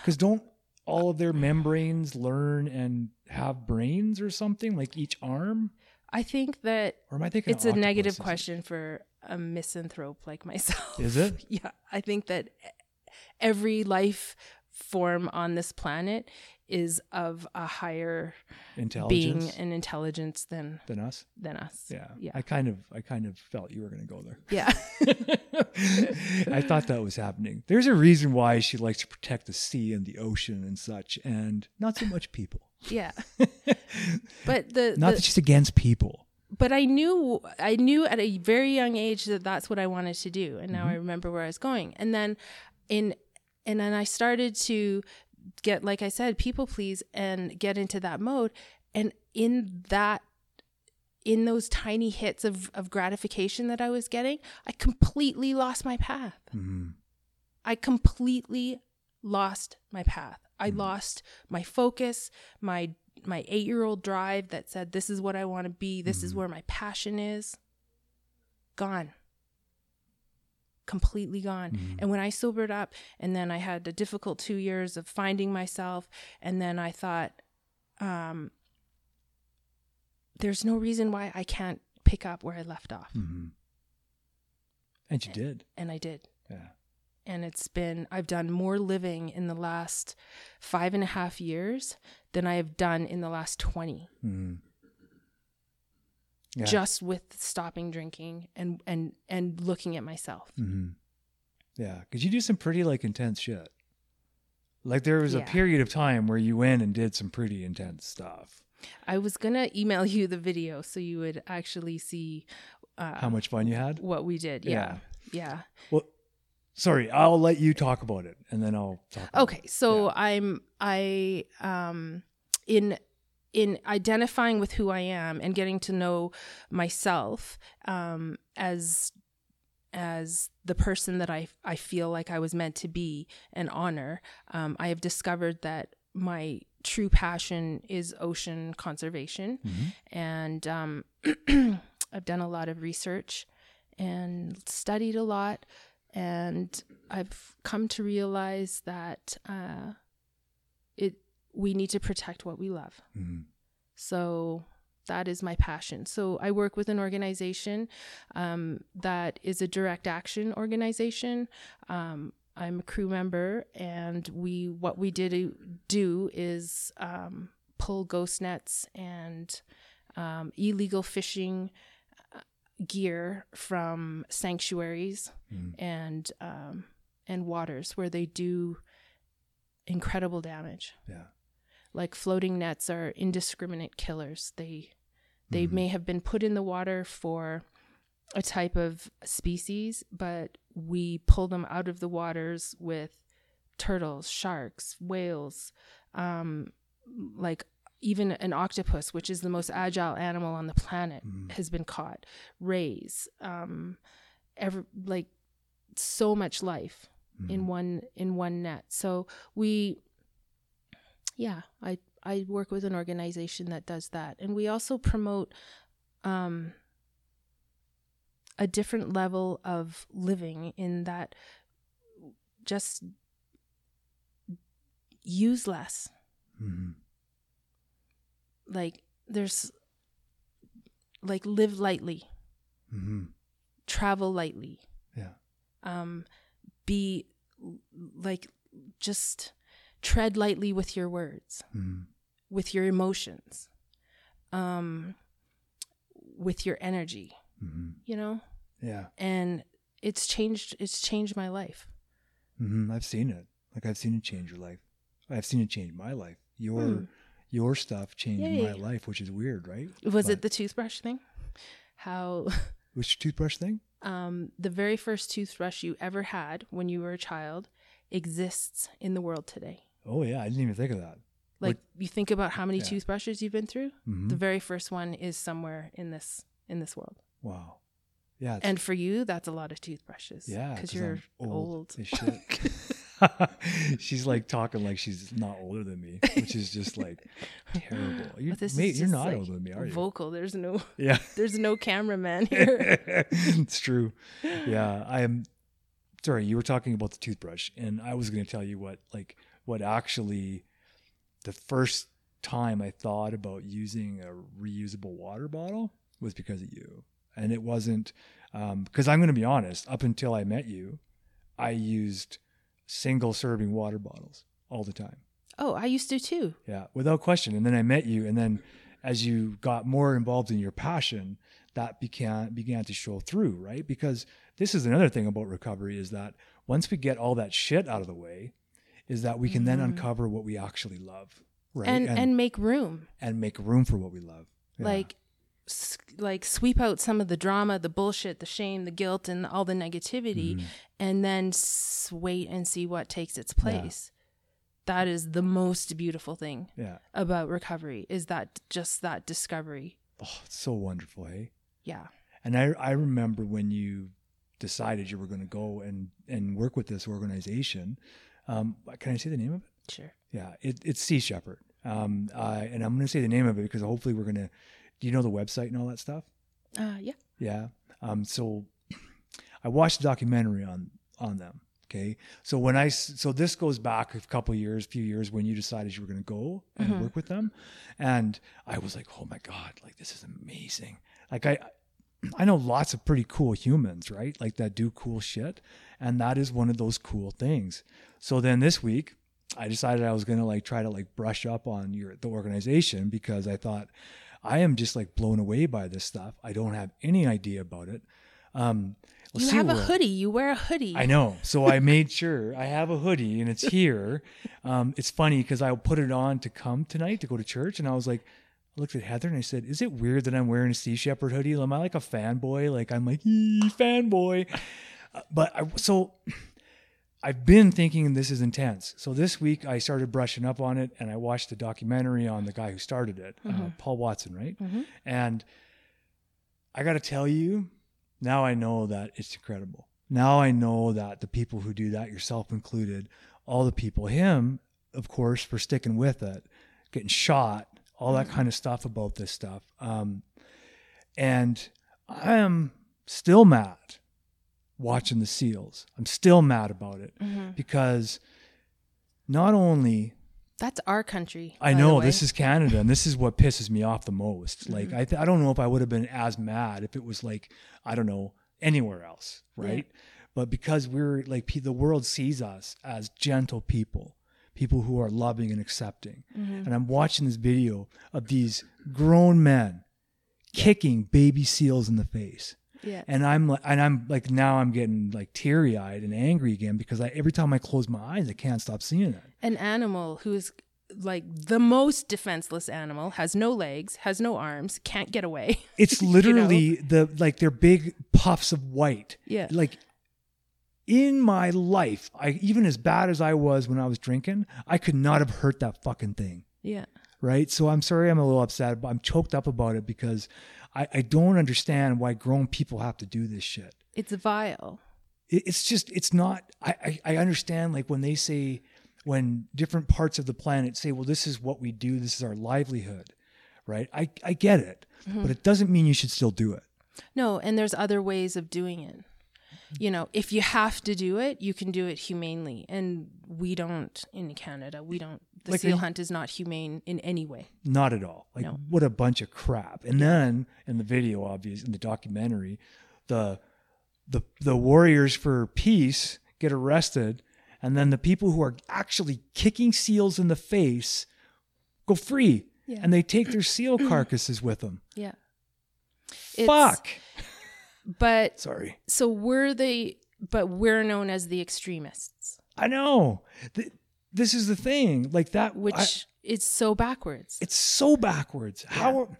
Because don't all of their membranes learn and have brains or something like each arm? I think that Or am I thinking it's a negative question for a misanthrope like myself. Is it? yeah, I think that every life form on this planet is of a higher being Intelligence and intelligence than than us. than us. Yeah. Yeah. I kind of I kind of felt you were going to go there. Yeah. I thought that was happening. There's a reason why she likes to protect the sea and the ocean and such, and not so much people. yeah. But the, Not the that she's against people. but I knew I knew at a very young age that that's what I wanted to do, and now Mm-hmm. I remember where I was going. And then in and then I started to get like I said, people please and get into that mode. And in that in those tiny hits of, of gratification that I was getting, I completely lost my path. Mhm. I completely lost my path. I Mm-hmm. lost my focus, my my 8-year-old drive that said this is what I want to be, this Mm-hmm. is where my passion is. Gone. Completely gone. Mm-hmm. And when I sobered up and then I had a difficult 2 years of finding myself and then I thought um there's no reason why I can't pick up where I left off. Mhm. And you did. And I did. Yeah. and it's been I've done more living in the last five and a half years than I have done in the last twenty. Mhm. Yeah. Just with stopping drinking and and and looking at myself. hmm Yeah, because you do some pretty like intense shit. Like there was a period of time where you went and did some pretty intense stuff. I was gonna email you the video so you would actually see uh, How much fun you had? what we did. Yeah, yeah. Well, sorry, I'll let you talk about it, and then I'll talk. about Okay, so I'm I um in in identifying with who I am and getting to know myself um as as the person that I I feel like I was meant to be and honor, um, I have discovered that my true passion is ocean conservation, Mhm. and um, I've done a lot of research and studied a lot, and I've come to realize that uh, it we need to protect what we love. Mhm. So that is my passion. So I work with an organization um, that is a direct action organization. Um, I'm a crew member, and we what we did do is um, pull ghost nets and um, illegal fishing uh, gear from sanctuaries Mhm. and um, and waters where they do incredible damage Yeah. Like floating nets are indiscriminate killers. They they Mhm. may have been put in the water for a type of species, but we pull them out of the waters with turtles, sharks, whales, um, like even an octopus, which is the most agile animal on the planet, Mhm. has been caught. Rays, um, ever like so much life in Mhm. one in one net. So we yeah, I I work with an organization that does that. And we also promote um a different level of living in that just use less. Mhm. Like there's like live lightly, Mhm. travel lightly. Yeah. um, be like just tread lightly with your words, Mhm. with your emotions, um, with your energy, Mhm. you know. Yeah. And it's changed. It's changed my life. hmm I've seen it. Like I've seen it change your life. I've seen it change my life. Your Hmm. your stuff changed Yay. my life, which is weird, right? Was But- it the toothbrush thing? How which toothbrush thing? um, the very first toothbrush you ever had when you were a child exists in the world today. Oh yeah, I didn't even think of that. Like you think about how many Yeah. toothbrushes you've been through. Mhm. The very first one is somewhere in this in this world. Wow. Yeah. And for you, that's a lot of toothbrushes. yeah, Because you're I'm old. shit. she's like talking like she's not older than me, which is just like terrible. You're, this mate, you're not like, older than me, are you? Vocal. There's no. yeah. There's no cameraman here. it's true. Yeah, I am. Sorry, you were talking about the toothbrush, and I was going to tell you what, like, what actually, the first time I thought about using a reusable water bottle was because of you. And it wasn't um, because I'm going to be honest, up until I met you, I used single serving water bottles all the time. Oh, I used to too. Yeah, without question. And then I met you, and then as you got more involved in your passion, that began began to show through, right? Because this is another thing about recovery is that once we get all that shit out of the way, is that we can then uncover what we actually love, right? And, and make room. and make room for what we love. Yeah. Like s- like sweep out some of the drama, the bullshit, the shame, the guilt and all the negativity Mm-hmm. and then s- wait and see what takes its place. That is the most beautiful thing yeah, about recovery is that just that discovery. oh, it's so wonderful, hey. Yeah. And I I remember when you decided you were going to go and and work with this organization. Um, can I say the name of it? Sure. Yeah, it, it's Sea Shepherd. Um, uh, and I'm going to say the name of it because hopefully we're going to. Do you know the website and all that stuff? Uh yeah. Yeah. Um, so I watched a documentary on on them. Okay. So when I so this goes back a couple years, few years when you decided you were going to go and work with them, and I was like, oh my god, like this is amazing. Like I. I know lots of pretty cool humans, right? Like that do cool shit. And that is one of those cool things. So then this week, I decided I was going to like try to like brush up on your the organization because I thought I am just like blown away by this stuff. I don't have any idea about it. Um, You have a hoodie. You wear a hoodie. I know. So I made sure I have a hoodie and it's here. Um, it's funny because I put it on to come tonight to go to church, and I was like, I looked at Heather and I said, "Is it weird that I'm wearing a Sea Shepherd hoodie? Am I like a fanboy? Like I'm like fanboy?" Uh, But I so I've been thinking this is intense. So this week I started brushing up on it, and I watched the documentary on the guy who started it, uh, Paul Watson, right? And I got to tell you, now I know that it's incredible. Now I know that the people who do that, yourself included, all the people, him, of course, for sticking with it, getting shot, all that kind of stuff about this stuff. Um, and I am still mad watching the seals. I'm still mad about it because not only That's our country. I know this is Canada, and this is what pisses me off the most. Like, I, th- I don't know if I would have been as mad if it was like, I don't know, anywhere else, right? But because we're like, pe- the world sees us as gentle people, people who are loving and accepting. Mm-hmm. And I'm watching this video of these grown men kicking baby seals in the face. Yeah. And I'm like, and I'm like, now I'm getting like teary eyed and angry again because I, every time I close my eyes, I can't stop seeing it. An animal who's like the most defenseless animal has no legs, has no arms, can't get away. It's literally the like they're big puffs of white. Yeah. Like in my life, I even as bad as I was when I was drinking, I could not have hurt that fucking thing. yeah. Right. So I'm sorry I'm a little upset, but I'm choked up about it because I, I don't understand why grown people have to do this shit. It's vile. It, it's just it's not I, I, I understand like when they say when different parts of the planet say, well, this is what we do, this is our livelihood. Right. I, I get it. Mm-hmm. But it doesn't mean you should still do it. No, and there's other ways of doing it. You know, if you have to do it, you can do it humanely. And we don't in Canada. We don't. The Like, seal you- hunt is not humane in any way. Not at all. Like No. what a bunch of crap. And then in the video, obvious in the documentary, the the the warriors for peace get arrested, and then the people who are actually kicking seals in the face go free, Yeah. and they take their seal carcasses with them. Yeah. Fuck. But Sorry. so we're the, but we're known as the extremists, I know. Th- This is the thing. Like that. which I- is so backwards. it's so backwards. How?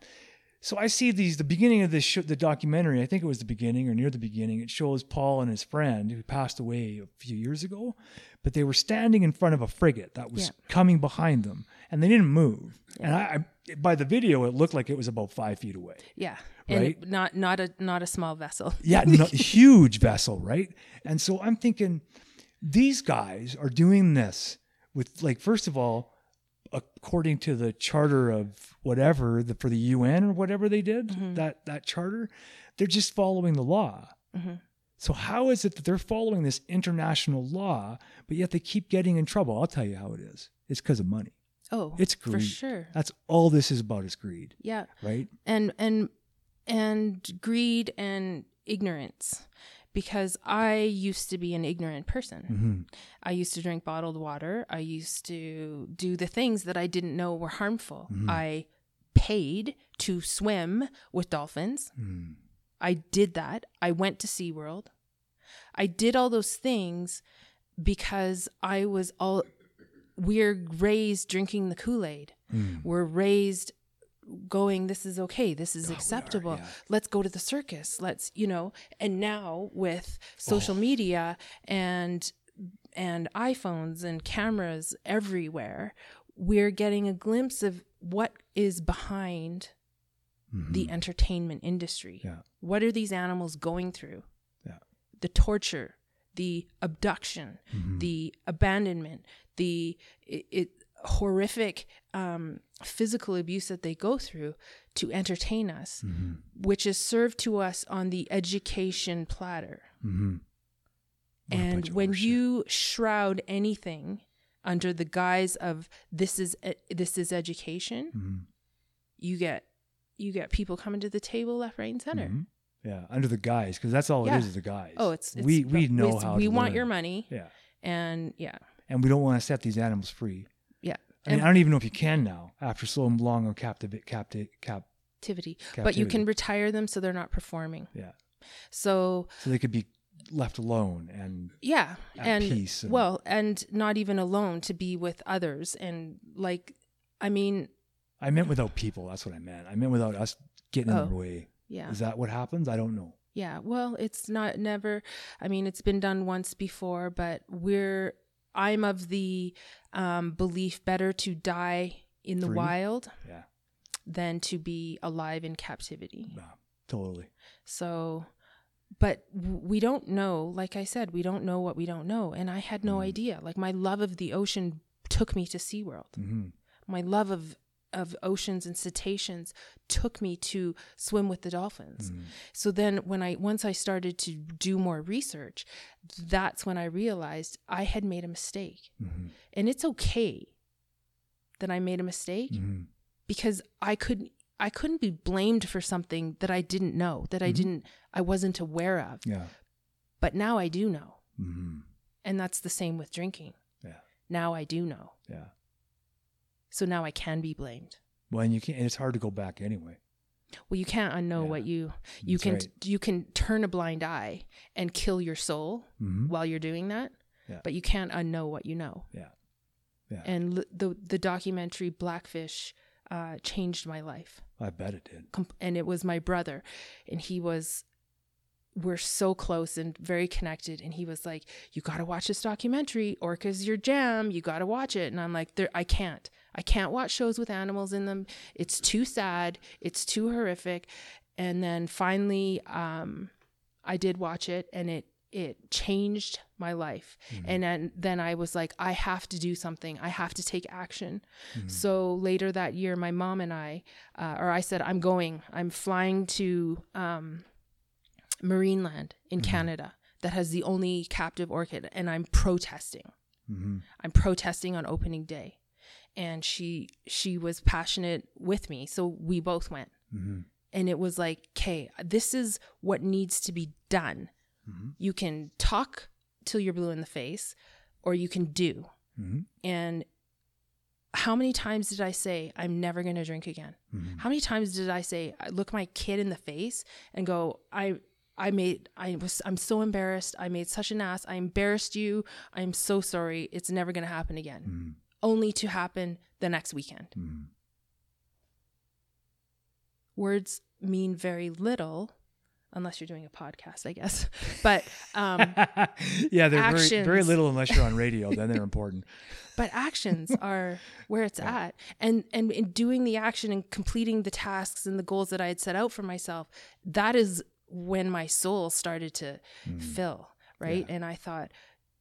So I see these. The beginning of this show, the documentary. I think it was the beginning or near the beginning. It shows Paul and his friend who passed away a few years ago, but they were standing in front of a frigate that was Yeah. coming behind them, and they didn't move. And I, I, by the video, it looked like it was about five feet away. yeah. And Right? not not a not a small vessel. Yeah, no, huge vessel, right? And so I'm thinking, these guys are doing this with like, first of all, according to the charter of whatever the, for the UN or whatever they did mm-hmm. that that charter, they're just following the law. Mm-hmm. So how is it that they're following this international law, but yet they keep getting in trouble? I'll tell you how it is. It's because of money. Oh, It's greed. for sure. That's all this is about is greed, Yeah. right? and and and greed and ignorance because i used to be an ignorant person Mm-hmm. i used to drink bottled water i used to do the things that i didn't know were harmful Mhm. i paid to swim with dolphins Mm. i did that i went to SeaWorld i did all those things because i was all we're raised drinking the kool-aid Mm. we're raised going this is okay this is God, we are, acceptable yeah. let's go to the circus let's you know and now with social Oh. media and and iPhones and cameras everywhere we're getting a glimpse of what is behind the Mhm. entertainment industry Yeah. what are these animals going through Yeah. the torture the abduction Mhm. the abandonment, the it, it horrific um, physical abuse that they go through to entertain us, Mhm. which is served to us on the education platter. Mhm. And when you shroud anything under the guise of this is e- this is education, Mhm. you get you get people coming to the table left, right, and center. Mhm. yeah, under the guise, because that's all Yeah. it is, is the guise. Oh, it's, it's we we know it's- how we want learn. your money, yeah, and yeah, and we don't want to set these animals free. yeah, I mean, And- I don't even know if you can now after so long of captive captive cap. activity. But you can retire them so they're not performing. Yeah, So so they could be left alone and yeah At and peace and- well and not even alone to be with others and like i mean I meant without people. That's what I meant. I meant without us getting in Oh. their way. yeah Is that what happens? I don't know. yeah well it's not never i mean it's been done once before but we're i'm of the um, belief better to die in the Free? wild Yeah, than to be alive in captivity no, totally. So, but we don't know. Like I said, we don't know what we don't know. And I had no Mhm. idea. Like my love of the ocean took me to SeaWorld. hmm My love of of oceans and cetaceans took me to swim with the dolphins. hmm So then when I once I started to do more research, that's when I realized I had made a mistake. hmm And it's okay that I made a mistake hmm because I couldn't I couldn't be blamed for something that I didn't know, that I Mhm. didn't I wasn't aware of. Yeah. But now I do know. hmm And that's the same with drinking. Yeah. Now I do know. Yeah. So now I can be blamed. Well, and you can't. And it's hard to go back anyway. Well, you can't unknow Yeah. what you you That's can right. you can turn a blind eye and kill your soul Mhm. while you're doing that. Yeah. But you can't unknow what you know. Yeah. Yeah. And l- the the documentary Blackfish uh, changed my life. I bet it did. com- and it was my brother and he was we're so close and very connected and he was like you got to watch this documentary orca's your jam you got to watch it and i'm like there i can't i can't watch shows with animals in them. It's too sad. It's too horrific. And then finally um i did watch it and it it changed my life. And then, then i was like i have to do something. I have to take action. So later that year my mom and i uh, or i said i'm going. I'm flying to um, marineland in canada that has the only captive orca and i'm protesting. Hmm i'm protesting on opening day and she she was passionate with me. So we both went. Hmm and it was like okay this is what needs to be done. Hmm you can talk till you're blue in the face or you can do. Hmm and how many times did i say i'm never going to drink again hmm how many times did i say I look my kid in the face and go i i made i was i'm so embarrassed. I made such an ass. I embarrassed you. I'm so sorry. It's never going to happen again. Hmm only to happen the next weekend. Hmm words mean very little unless you're doing a podcast i guess. But um yeah, they're very, very little unless you're on radio. then they're important. but actions are where it's at. And and in doing the action and completing the tasks and the goals that i had set out for myself that is when my soul started to fill right? And i thought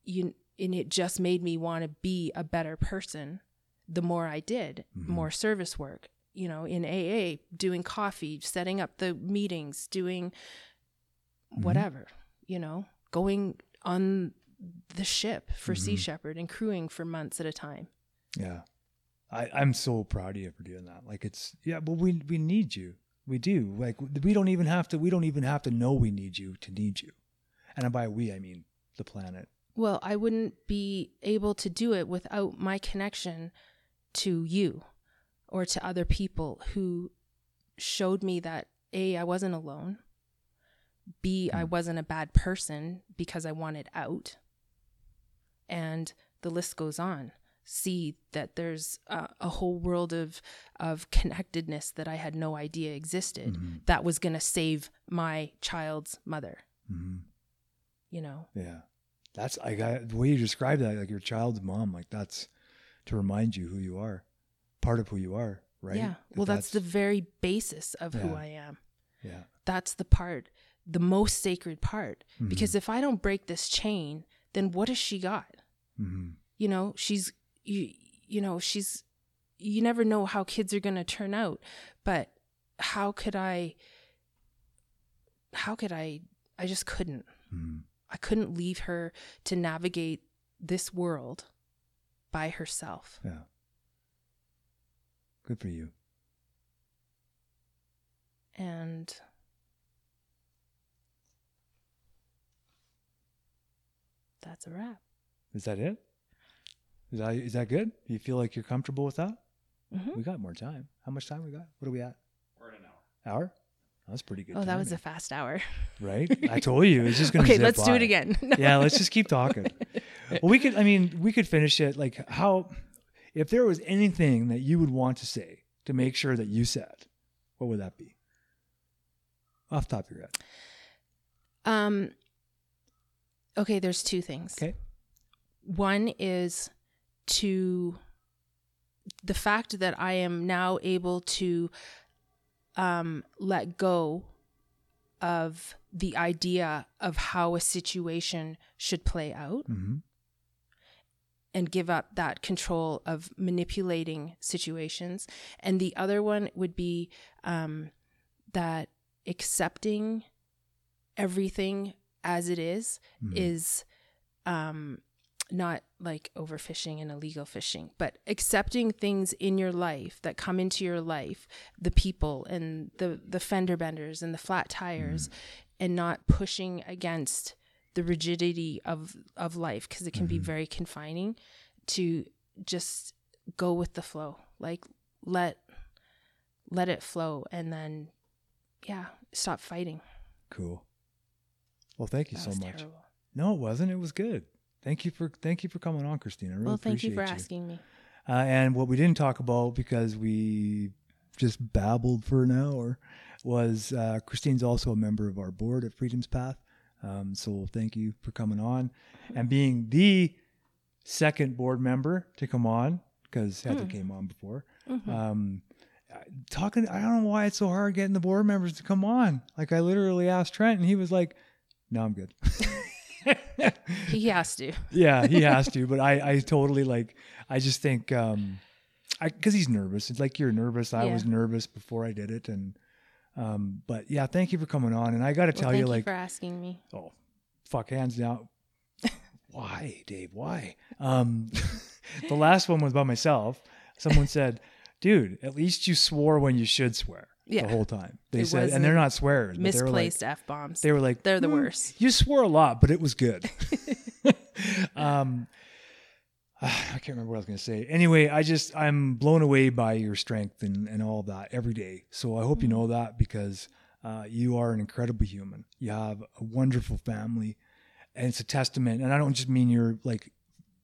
you and it just made me want to be a better person the more i did mm-hmm. more service work you know in aa doing coffee setting up the meetings doing mm-hmm. whatever you know going on the ship for sea mm-hmm. shepherd and crewing for months at a time Yeah. I, I'm so proud of you for doing that. Like it's yeah, but we we need you. We do. Like we don't even have to. We don't even have to know we need you to need you. And by we, I mean the planet. Well, I wouldn't be able to do it without my connection to you or to other people who showed me that A, I wasn't alone. B, I Hmm. wasn't a bad person because I wanted out. And the list goes on. See that there's a, a whole world of of connectedness that I had no idea existed Mm-hmm. that was going to save my child's mother, hmm you know. Yeah, that's I got the way you describe that, like your child's mom. Like that's to remind you who you are, part of who you are, right? Yeah. That Well, that's, the very basis of who I am. yeah. That's the part, the most sacred part. Mhm. Because if I don't break this chain, then what has she got? hmm You know, she's you you know, she's you never know how kids are going to turn out, but how could I how could I I just couldn't. hmm I couldn't leave her to navigate this world by herself. Yeah. Good for you. And that's a wrap. Is that it? Is that is that good? Do you feel like you're comfortable with that? Mhm. We got more time. How much time we got? What are we at? We're in an hour. Hour? That's pretty good. Oh, that was a fast hour. right. I told you it's just gonna. Okay, zip let's do it again. yeah, let's just keep talking. Well, we could. I mean, we could finish it. Like how, if there was anything that you would want to say to make sure that you said, what would that be? Off the top of your head. Um Okay, there's two things. Okay. One is to the fact that I am now able to um let go of the idea of how a situation should play out Mm-hmm. and give up that control of manipulating situations. And the other one would be um, that accepting everything as it is Mhm. is um, not like overfishing and illegal fishing, but accepting things in your life that come into your life, the people and the the fender benders and the flat tires, and not pushing against the rigidity of of life because it can be Mhm. very confining to just go with the flow like let let it flow and then yeah stop fighting Cool. Well, thank you that so much. terrible No, it wasn't. It was good. Thank you for thank you for coming on, Christina. I really appreciate it. well thank you for appreciate asking me Uh, and what we didn't talk about because we just babbled for an hour was uh, Christine's also a member of our board at Freedom's Path. Um, so thank you for coming on and being the second board member to come on because Heather Hmm. came on before. Mhm. Um, talking, I don't know why it's so hard getting the board members to come on. Like I literally asked Trent and he was like, "No, I'm good." he has to yeah, he has to, but I, I totally like, I just think, um, I, cause he's nervous. It's like you're nervous. I Yeah. was nervous before I did it. And, um, but yeah, thank you for coming on. And I got to well, tell thank you, you like, for asking me oh, fuck, hands down. why, Dave? Why? Um, the last one was by myself. Someone said, dude, at least you swore when you should swear Yeah. the whole time. They It said, and they're not swearers, like, misplaced f-bombs they were like, They're the "Hmm, worst." You swore a lot, but it was good. um, I can't remember what I was going to say. Anyway, I just I'm blown away by your strength and and all that every day. So I hope you know that because uh, you are an incredible human. You have a wonderful family, and it's a testament. And I don't just mean your like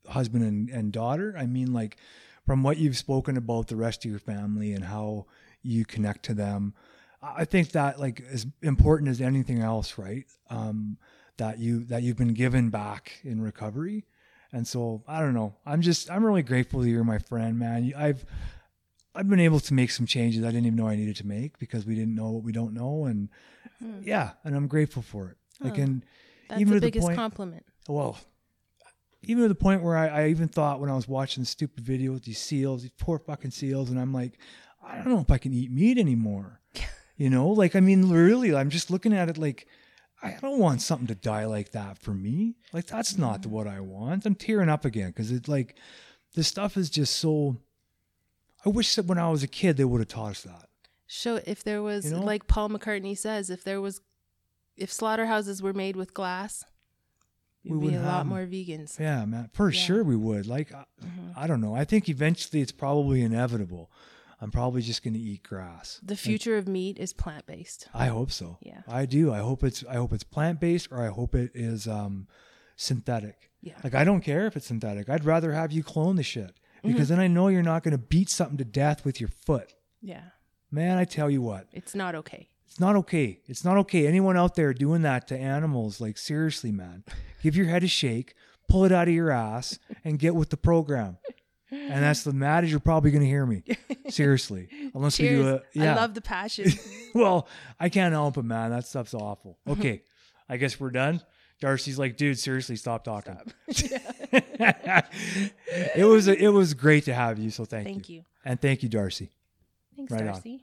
husband and, and daughter. I mean like from what you've spoken about the rest of your family and how you connect to them. I think that like as important as anything else, right? Um, that you that you've been given back in recovery, and so I don't know. I'm just I'm really grateful that you're my friend, man. I've I've been able to make some changes I didn't even know I needed to make because we didn't know what we don't know, and Hmm. yeah, and I'm grateful for it. Like, and that's even the to the biggest point, compliment well, even to the point where I, I even thought when I was watching the stupid video with these seals, these poor fucking seals, and I'm like, I don't know if I can eat meat anymore. you know, like I mean, really, I'm just looking at it like I don't want something to die like that for me. Like that's not what I want. I'm tearing up again because it's like this stuff is just so I wish that when I was a kid they would have taught us that. Show if there was You know? like Paul McCartney says, if there was if slaughterhouses were made with glass, We there'd be a wouldn't lot more vegans. Yeah, man. For Yeah. sure we would. Like I, Mhm. I don't know. I think eventually it's probably inevitable. I'm probably just going to eat grass. The future of meat is plant based. I hope so. Yeah. I do. I hope it's I hope it's plant based or I hope it is um synthetic. Yeah. Like I don't care if it's synthetic. I'd rather have you clone the shit because Mm-hmm. then I know you're not going to beat something to death with your foot. Yeah. Man, I tell you what. It's not okay. It's not okay. It's not okay. Anyone out there doing that to animals, like seriously, man, give your head a shake, pull it out of your ass, and get with the program. And that's the mad as you're probably going to hear me. Seriously, unless we do Cheers. a yeah. I love the passion. well, I can't help it, man. That stuff's awful. Okay, I guess we're done. Darcy's like, dude, seriously, stop talking. it was it was great to have you. So thank, Thank you. you. and thank you, Darcy. Thanks, Right on.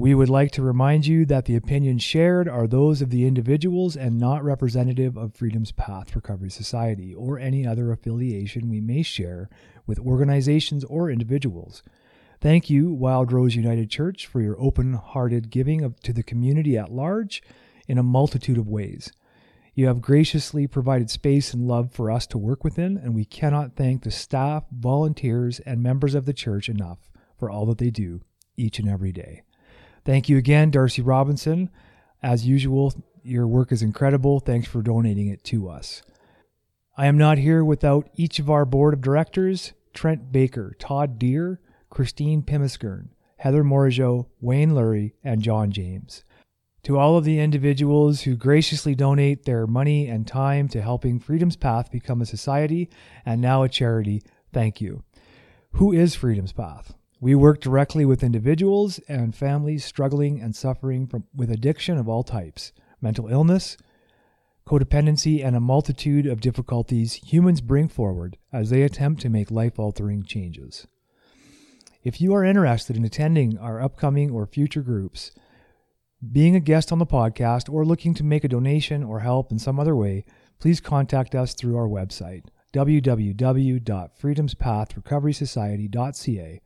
We would like to remind you that the opinions shared are those of the individuals and not representative of Freedom's Path Recovery Society or any other affiliation we may share with organizations or individuals. Thank you, Wild Rose United Church, for your open hearted giving of, to the community at large in a multitude of ways. You have graciously provided space and love for us to work within, and we cannot thank the staff, volunteers, and members of the church enough for all that they do each and every day. Thank you again, Darcy Robinson. As usual, your work is incredible. Thanks for donating it to us. I am not here without each of our board of directors Trent Baker, Todd Deer, Christine Pimiskern, Heather Morajo, Wayne Lurie, and John James. To all of the individuals who graciously donate their money and time to helping Freedom's Path become a society and now a charity, thank you. Who is Freedom's Path? We work directly with individuals and families struggling and suffering from, with addiction of all types, mental illness, codependency, and a multitude of difficulties humans bring forward as they attempt to make life altering changes. If you are interested in attending our upcoming or future groups, being a guest on the podcast, or looking to make a donation or help in some other way, please contact us through our website, www.freedomspathrecoverysociety.ca,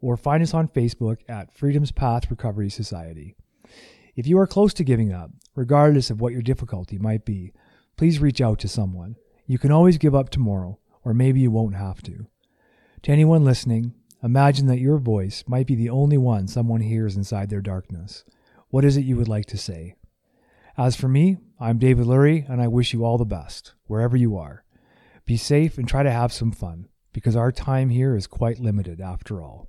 or find us on Facebook at Freedom's Path Recovery Society. If you are close to giving up, regardless of what your difficulty might be, please reach out to someone. You can always give up tomorrow, or maybe you won't have to. To anyone listening, imagine that your voice might be the only one someone hears inside their darkness. What is it you would like to say? As for me, I'm David Lurie, and I wish you all the best, wherever you are. Be safe and try to have some fun, because our time here is quite limited after all.